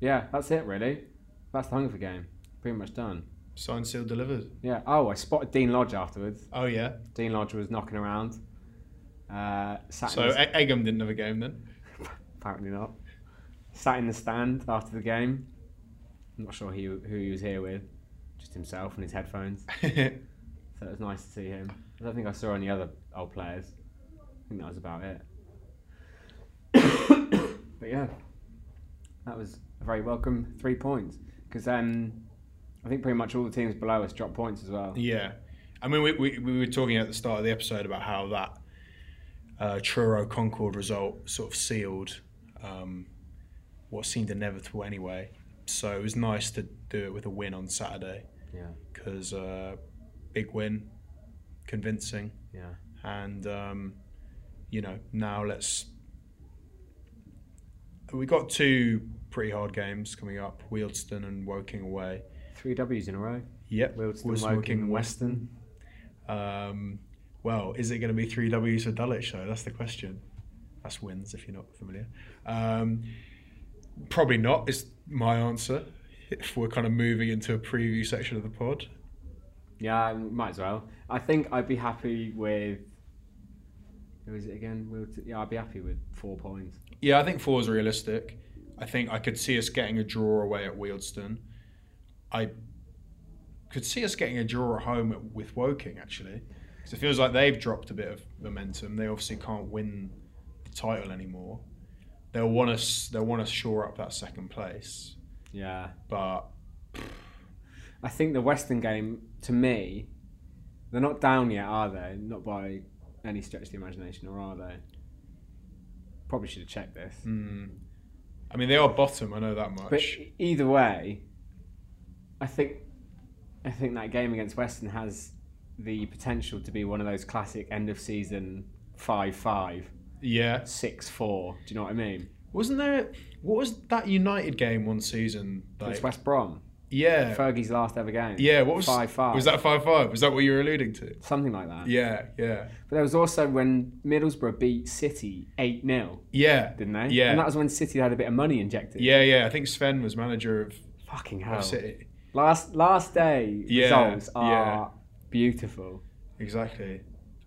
yeah, that's it really. That's the Hungerford game. Pretty much done. Signed, sealed, delivered. Yeah. Oh, I spotted Dean Lodge afterwards. Oh, yeah. Dean Lodge was knocking around. Uh, sat So E- Egham didn't have a game then. [laughs] apparently not. Sat in the stand after the game. I'm not sure who, who he was here with. Just himself and his headphones. [laughs] So it was nice to see him. I don't think I saw any other old players. I think that was about it. [coughs] but yeah, that was a very welcome three points because um, I think pretty much all the teams below us dropped points as well. yeah. I mean, we, we, we were talking at the start of the episode about how that uh, Truro Concord result sort of sealed um, what seemed inevitable anyway. So it was nice to do it with a win on Saturday. Yeah, because uh, big win, convincing. yeah, and um, you know now let's we got two pretty hard games coming up Wealdstone and Woking away. Three W's in a row. yep Wealdstone, Woking, and Weston. um, well is it going to be three W's for Dulwich though? That's the question. That's wins if you're not familiar. Um, probably not is my answer if we're kind of moving into a preview section of the pod Yeah, might as well. I think I'd be happy with. Who is it again? Wilton- Yeah, I'd be happy with four points. Yeah, I think four is realistic. I think I could see us getting a draw away at Wealdstone. I could see us getting a draw at home at, with Woking actually, because it feels like they've dropped a bit of momentum. They obviously can't win the title anymore. They'll want us. They'll want to shore up that second place, Yeah, but I think the Weston game, to me, they're not down yet, are they? Not by any stretch of the imagination, or are they? Probably should have checked this. mm, I mean they are bottom. I know that much. e- either way, I think I think that game against Weston has the potential to be one of those classic end of season five five, Yeah, six four. Do you know what I mean? wasn't there? What was that United game one season? It's Like, West Brom. yeah, Fergie's last ever game. Yeah, what was five five? Was that five five? Was that what you were alluding to? something like that? Yeah, yeah, But there was also when Middlesbrough beat City eight 0 yeah, didn't they? Yeah. And that was when City had a bit of money injected. yeah, yeah. I think Sven was manager of, Fucking of hell. City. Last last day Yeah, results are yeah. beautiful. Exactly.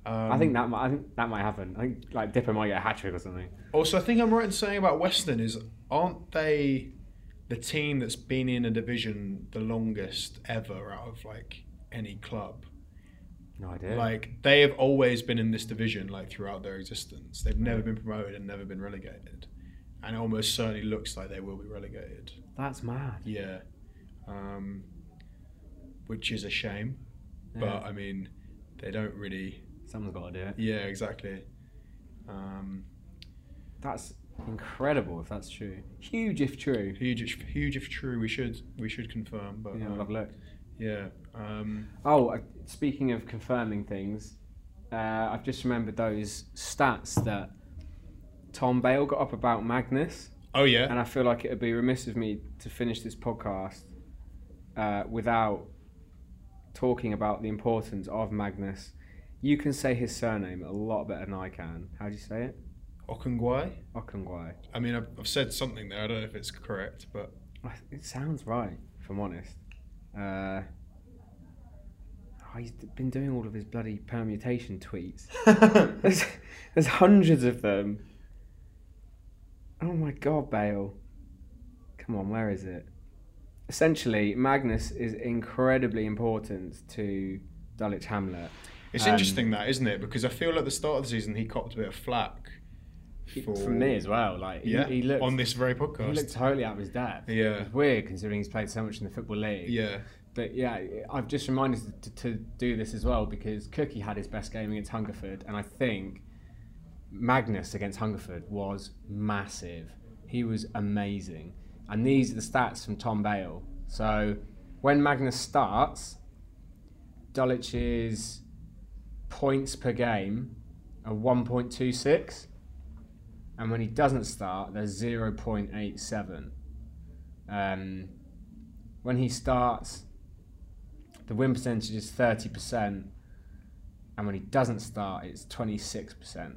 Um, I think that might, I think that might happen. I think like Dipper might get a hat trick or something. Also, I think I'm right in saying about Weston is aren't they the team that's been in a division the longest ever out of like any club? No idea. Like they have always been in this division like throughout their existence. They've never been promoted and never been relegated, and it almost certainly looks like they will be relegated. That's mad. Yeah, um, which is a shame. Yeah. But I mean, they don't really. Someone's got to do it. Yeah, exactly. Um, That's incredible if that's true. Huge if true. huge, if- huge if true. We should we should confirm. But Yeah, um, have a look. yeah. Um, Oh, uh, speaking of confirming things, uh, I've just remembered those stats that Tom Bale got up about Magnus, oh yeah. and I feel like it would be remiss of me to finish this podcast uh, without talking about the importance of Magnus. You can say his surname a lot better than I can. How do you say it? Okuonghae. Okuonghae. I mean, I've, I've said something there. I don't know if it's correct, but It sounds right, if I'm honest. Uh, oh, he's been doing all of his bloody permutation tweets. [laughs] there's, there's hundreds of them. Oh my god, Bale. Come on, where is it? Essentially, Magnus is incredibly important to Dulwich Hamlet. It's Um, interesting that, isn't it? Because I feel at the start of the season he copped a bit of flack. for- From me as well. Like he, Yeah. he looked on this very podcast. he looked totally out of his depth. Yeah. It's weird considering he's played so much in the football league. yeah. But yeah, I've just reminded to, to do this as well because Cookie had his best game against Hungerford, and I think Magnus against Hungerford was massive. He was amazing. And these are the stats from Tom Bale. So when Magnus starts, Dulwich's points per game are 1.26. And when he doesn't start, they're 0.87. Um, when he starts, the win percentage is 30%, and when he doesn't start, it's 26%.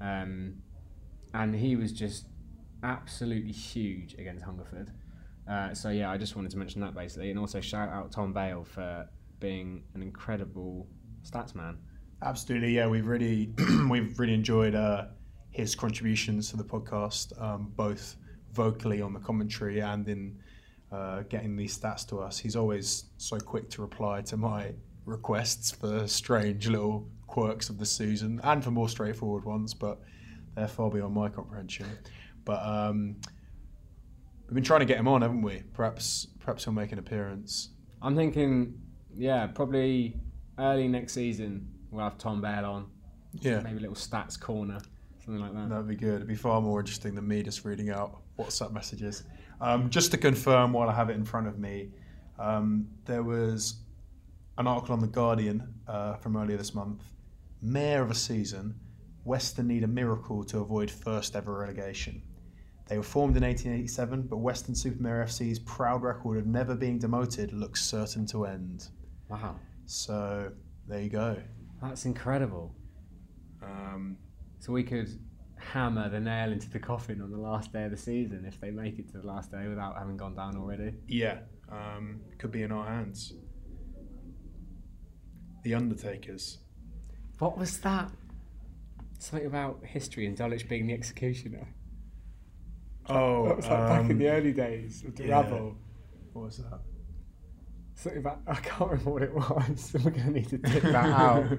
Um, and he was just absolutely huge against Hungerford. Uh, so, yeah, I just wanted to mention that basically, and also shout out Tom Bale for being an incredible stats man. Absolutely, yeah. We've really [clears throat] we've really enjoyed uh, his contributions to the podcast, um, both vocally on the commentary and in uh, getting these stats to us. He's always so quick to reply to my requests for strange little quirks of the season and for more straightforward ones, but they're far beyond my comprehension. But um, we've been trying to get him on, haven't we? Perhaps perhaps he'll make an appearance. I'm thinking, yeah, probably early next season we'll have Tom Bale on. Yeah. Maybe a little stats corner, something like that. That'd be good. It'd be far more interesting than me just reading out WhatsApp messages. Um, just to confirm, while I have it in front of me, um, there was an article on the Guardian uh, from earlier this month. Mare of a season, Weston need a miracle to avoid first ever relegation. They were formed in 1887, but Weston-super-Mare FC's proud record of never being demoted looks certain to end. Wow, So there you go. that's incredible. Um, So we could hammer the nail into the coffin on the last day of the season if they make it to the last day without having gone down already. Yeah, um, could be in our hands. The Undertakers. What was that? Something about history and Dulwich being the executioner. Oh, That was like back in um, the early days of the yeah. rabble. what was that? Something about I can't remember what it was. [laughs] We're going to need to dig that out.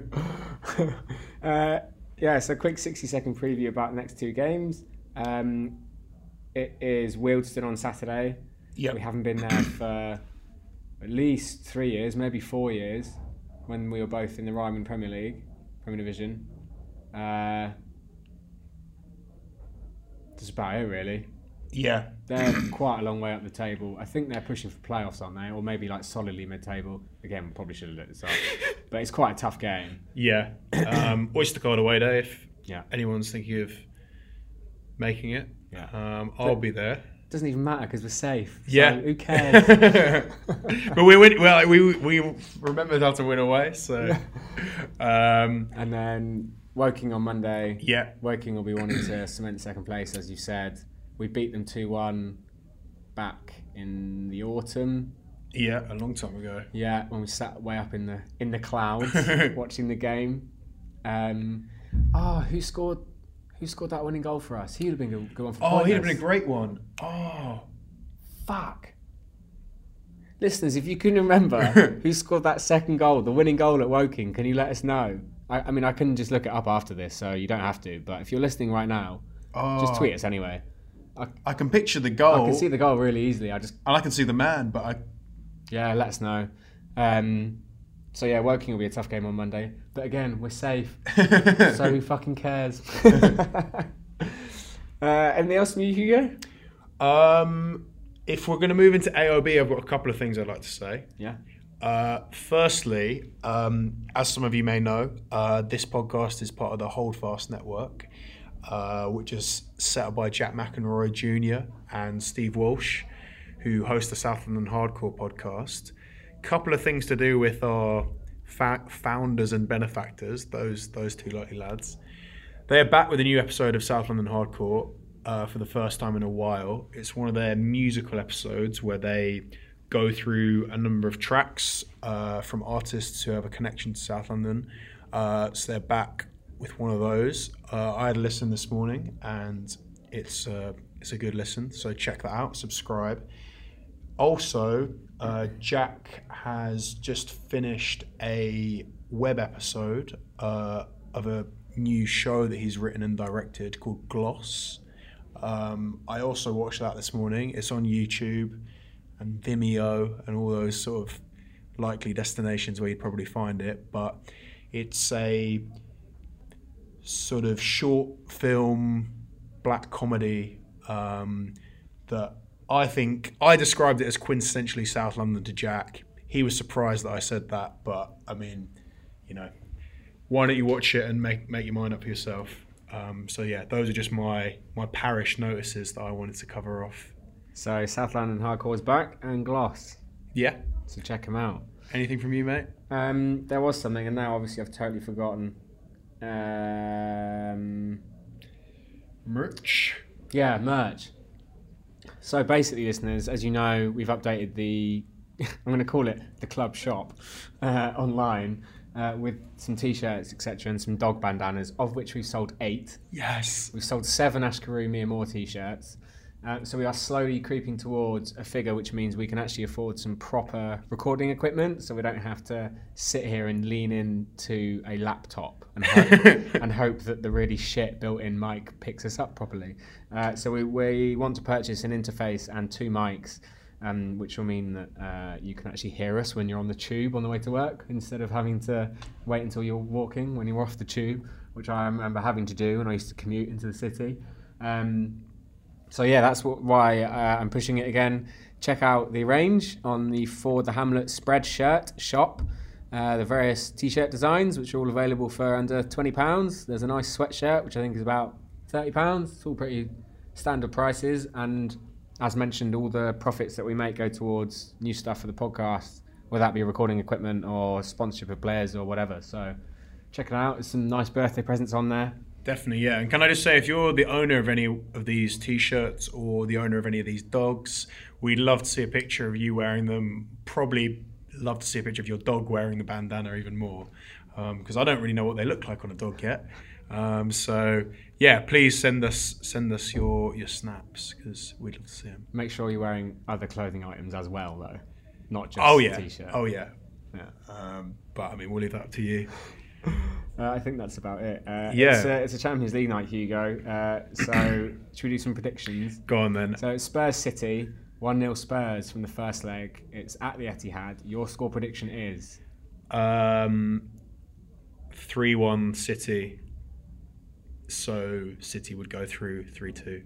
[laughs] uh, yeah, so quick sixty-second preview about the next two games. Um, it is Wealdstone on Saturday. Yep. We haven't been there for at least three years, maybe four years, when we were both in the Ryman Premier League, Premier Division. Uh, that's about it, really. Yeah, They're [clears throat] quite a long way up the table. I think they're pushing for playoffs, aren't they? Or maybe like solidly mid-table. Again, probably should have looked this up. [laughs] but it's quite a tough game. yeah. Um, [clears throat] Oyster card away day if Yeah. anyone's thinking of making it. Yeah. Um, I'll be there. Doesn't even matter because we're safe. So Yeah. who [laughs] cares? but we win. Well, we we remembered how to win away. So, [laughs] um, and then Woking on Monday. yeah, Woking will be wanting to [clears throat] cement second place, as you said. We beat them 2 1 back in the autumn. yeah, a long time ago. Yeah, when we sat way up in the in the clouds [laughs] watching the game. Um, oh, who scored? Who scored that winning goal for us? He'd have been a good one for Oh, he'd have been a great one. Oh, Fuck. Listeners, if you can remember [laughs] who scored that second goal, the winning goal at Woking, can you let us know? I, I mean, I can just look it up after this, so you don't have to. But if you're listening right now, just Oh. tweet us anyway. I can picture the goal, I can see the goal really easily. I just and I can see the man, but I yeah, let us know. Um, so yeah, Woking will be a tough game on Monday, but again, we're safe, [laughs] so who fucking cares? [laughs] uh, anything else from you, Hugo? Um, if we're going to move into AOB, I've got a couple of things I'd like to say. Yeah. Uh, firstly, um, as some of you may know, uh, this podcast is part of the Holdfast Network, uh, which is set up by Jack McEnroy Jr. and Steve Walsh, who host the South London Hardcore podcast. Couple of things to do with our fa- founders and benefactors, those those two lucky lads. They are back with a new episode of South London Hardcore uh, for the first time in a while. It's one of their musical episodes where they go through a number of tracks uh, from artists who have a connection to South London. Uh, so they're back with one of those. Uh, I had a listen this morning, and it's uh, it's a good listen. So check that out. Subscribe. Also, uh, Jack has just finished a web episode uh, of a new show that he's written and directed called Gloss. Um, I also watched that this morning. It's on YouTube and Vimeo and all those sort of likely destinations where you'd probably find it. But it's a sort of short film black comedy um, that I think I described it as quintessentially South London to Jack. He was surprised that I said that, but I mean, you know, why don't you watch it and make make your mind up for yourself? Um, so yeah, those are just my my parish notices that I wanted to cover off. So South London Hardcore is back and Gloss. Yeah. So check them out. Anything from you, mate? Um, there was something, and now obviously I've totally forgotten. Um, Merch. yeah, merch. So basically, listeners, as you know, we've updated the. [laughs] I'm going to call it the club shop uh, online uh, with some t-shirts, etc., and some dog bandanas, of which we've sold eight. Yes. We've sold seven Ashkaru Mia Moore t-shirts. Uh, so we are slowly creeping towards a figure which means we can actually afford some proper recording equipment so we don't have to sit here and lean into a laptop and hope, [laughs] and hope that the really shit built-in mic picks us up properly. Uh, so we, we want to purchase an interface and two mics um, which will mean that uh, you can actually hear us when you're on the tube on the way to work instead of having to wait until you're walking when you're off the tube, which I remember having to do when I used to commute into the city. Um, so yeah, that's what, why uh, I'm pushing it again. Check out the range on the For the Hamlet Spreadshirt shop. Uh, the various t-shirt designs, which are all available for under twenty pounds. There's a nice sweatshirt, which I think is about thirty pounds. It's all pretty standard prices, and as mentioned, all the profits that we make go towards new stuff for the podcast, whether that be recording equipment or sponsorship of players or whatever. So check it out. There's some nice birthday presents on there. Definitely, yeah. And can I just say, if you're the owner of any of these T-shirts or the owner of any of these dogs, we'd love to see a picture of you wearing them. Probably love to see a picture of your dog wearing the bandana even more, because I don't really know what they look like on a dog yet. Um, so yeah, please send us send us your your snaps because we'd love to see them. Make sure you're wearing other clothing items as well, though, not just Oh yeah, t-shirt. oh yeah. Yeah. Um, but I mean, we'll leave that up to you. [laughs] Uh, I think that's about it. Uh, Yeah. it's a, it's a Champions League night, Hugo. Uh, so [coughs] should we do some predictions? Go on then. So it's Spurs City, one 0 Spurs from the first leg. It's at the Etihad. Your score prediction is Um, three-one City. So City would go through three-two.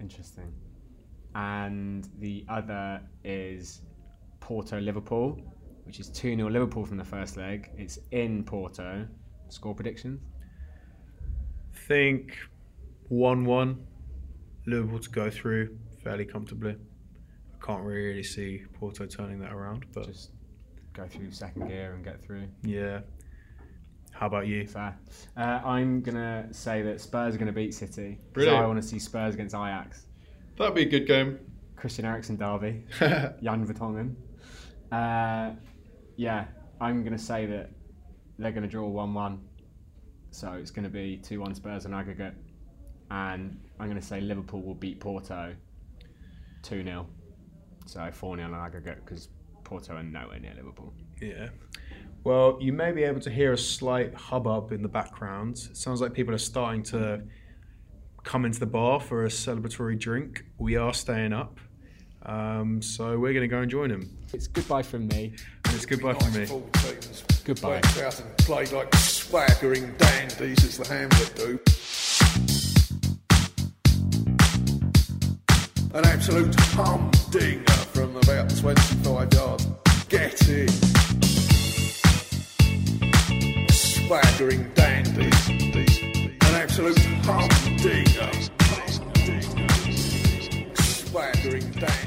interesting, and the other is Porto Liverpool, which is two 0 Liverpool from the first leg. It's in Porto. Score predictions. think 1 1. Liverpool to go through fairly comfortably. I can't really see Porto turning that around, but Just go through second gear and get through. yeah. How about you? Fair. Uh, I'm gonna say that Spurs are gonna beat City. So Brilliant. I want to see Spurs against Ajax. That'd be a good game. Christian Eriksen derby. [laughs] Jan Vertonghen. Uh, yeah, I'm gonna say that they're gonna draw one-one. So it's going to be 2 1 Spurs on aggregate. And I'm going to say Liverpool will beat Porto 2 0. So 4 0 on aggregate because Porto are nowhere near Liverpool. Yeah. Well, you may be able to hear a slight hubbub in the background. It sounds like people are starting to come into the bar for a celebratory drink. We are staying up. Um, so we're going to go and join them. It's goodbye from me. And it's goodbye from me. Goodbye. went out and played like swaggering dandies as the Hamlet do. An absolute humdinger from about 25 yards. Get in. Swaggering dandy. An absolute humdinger. Swaggering dandy.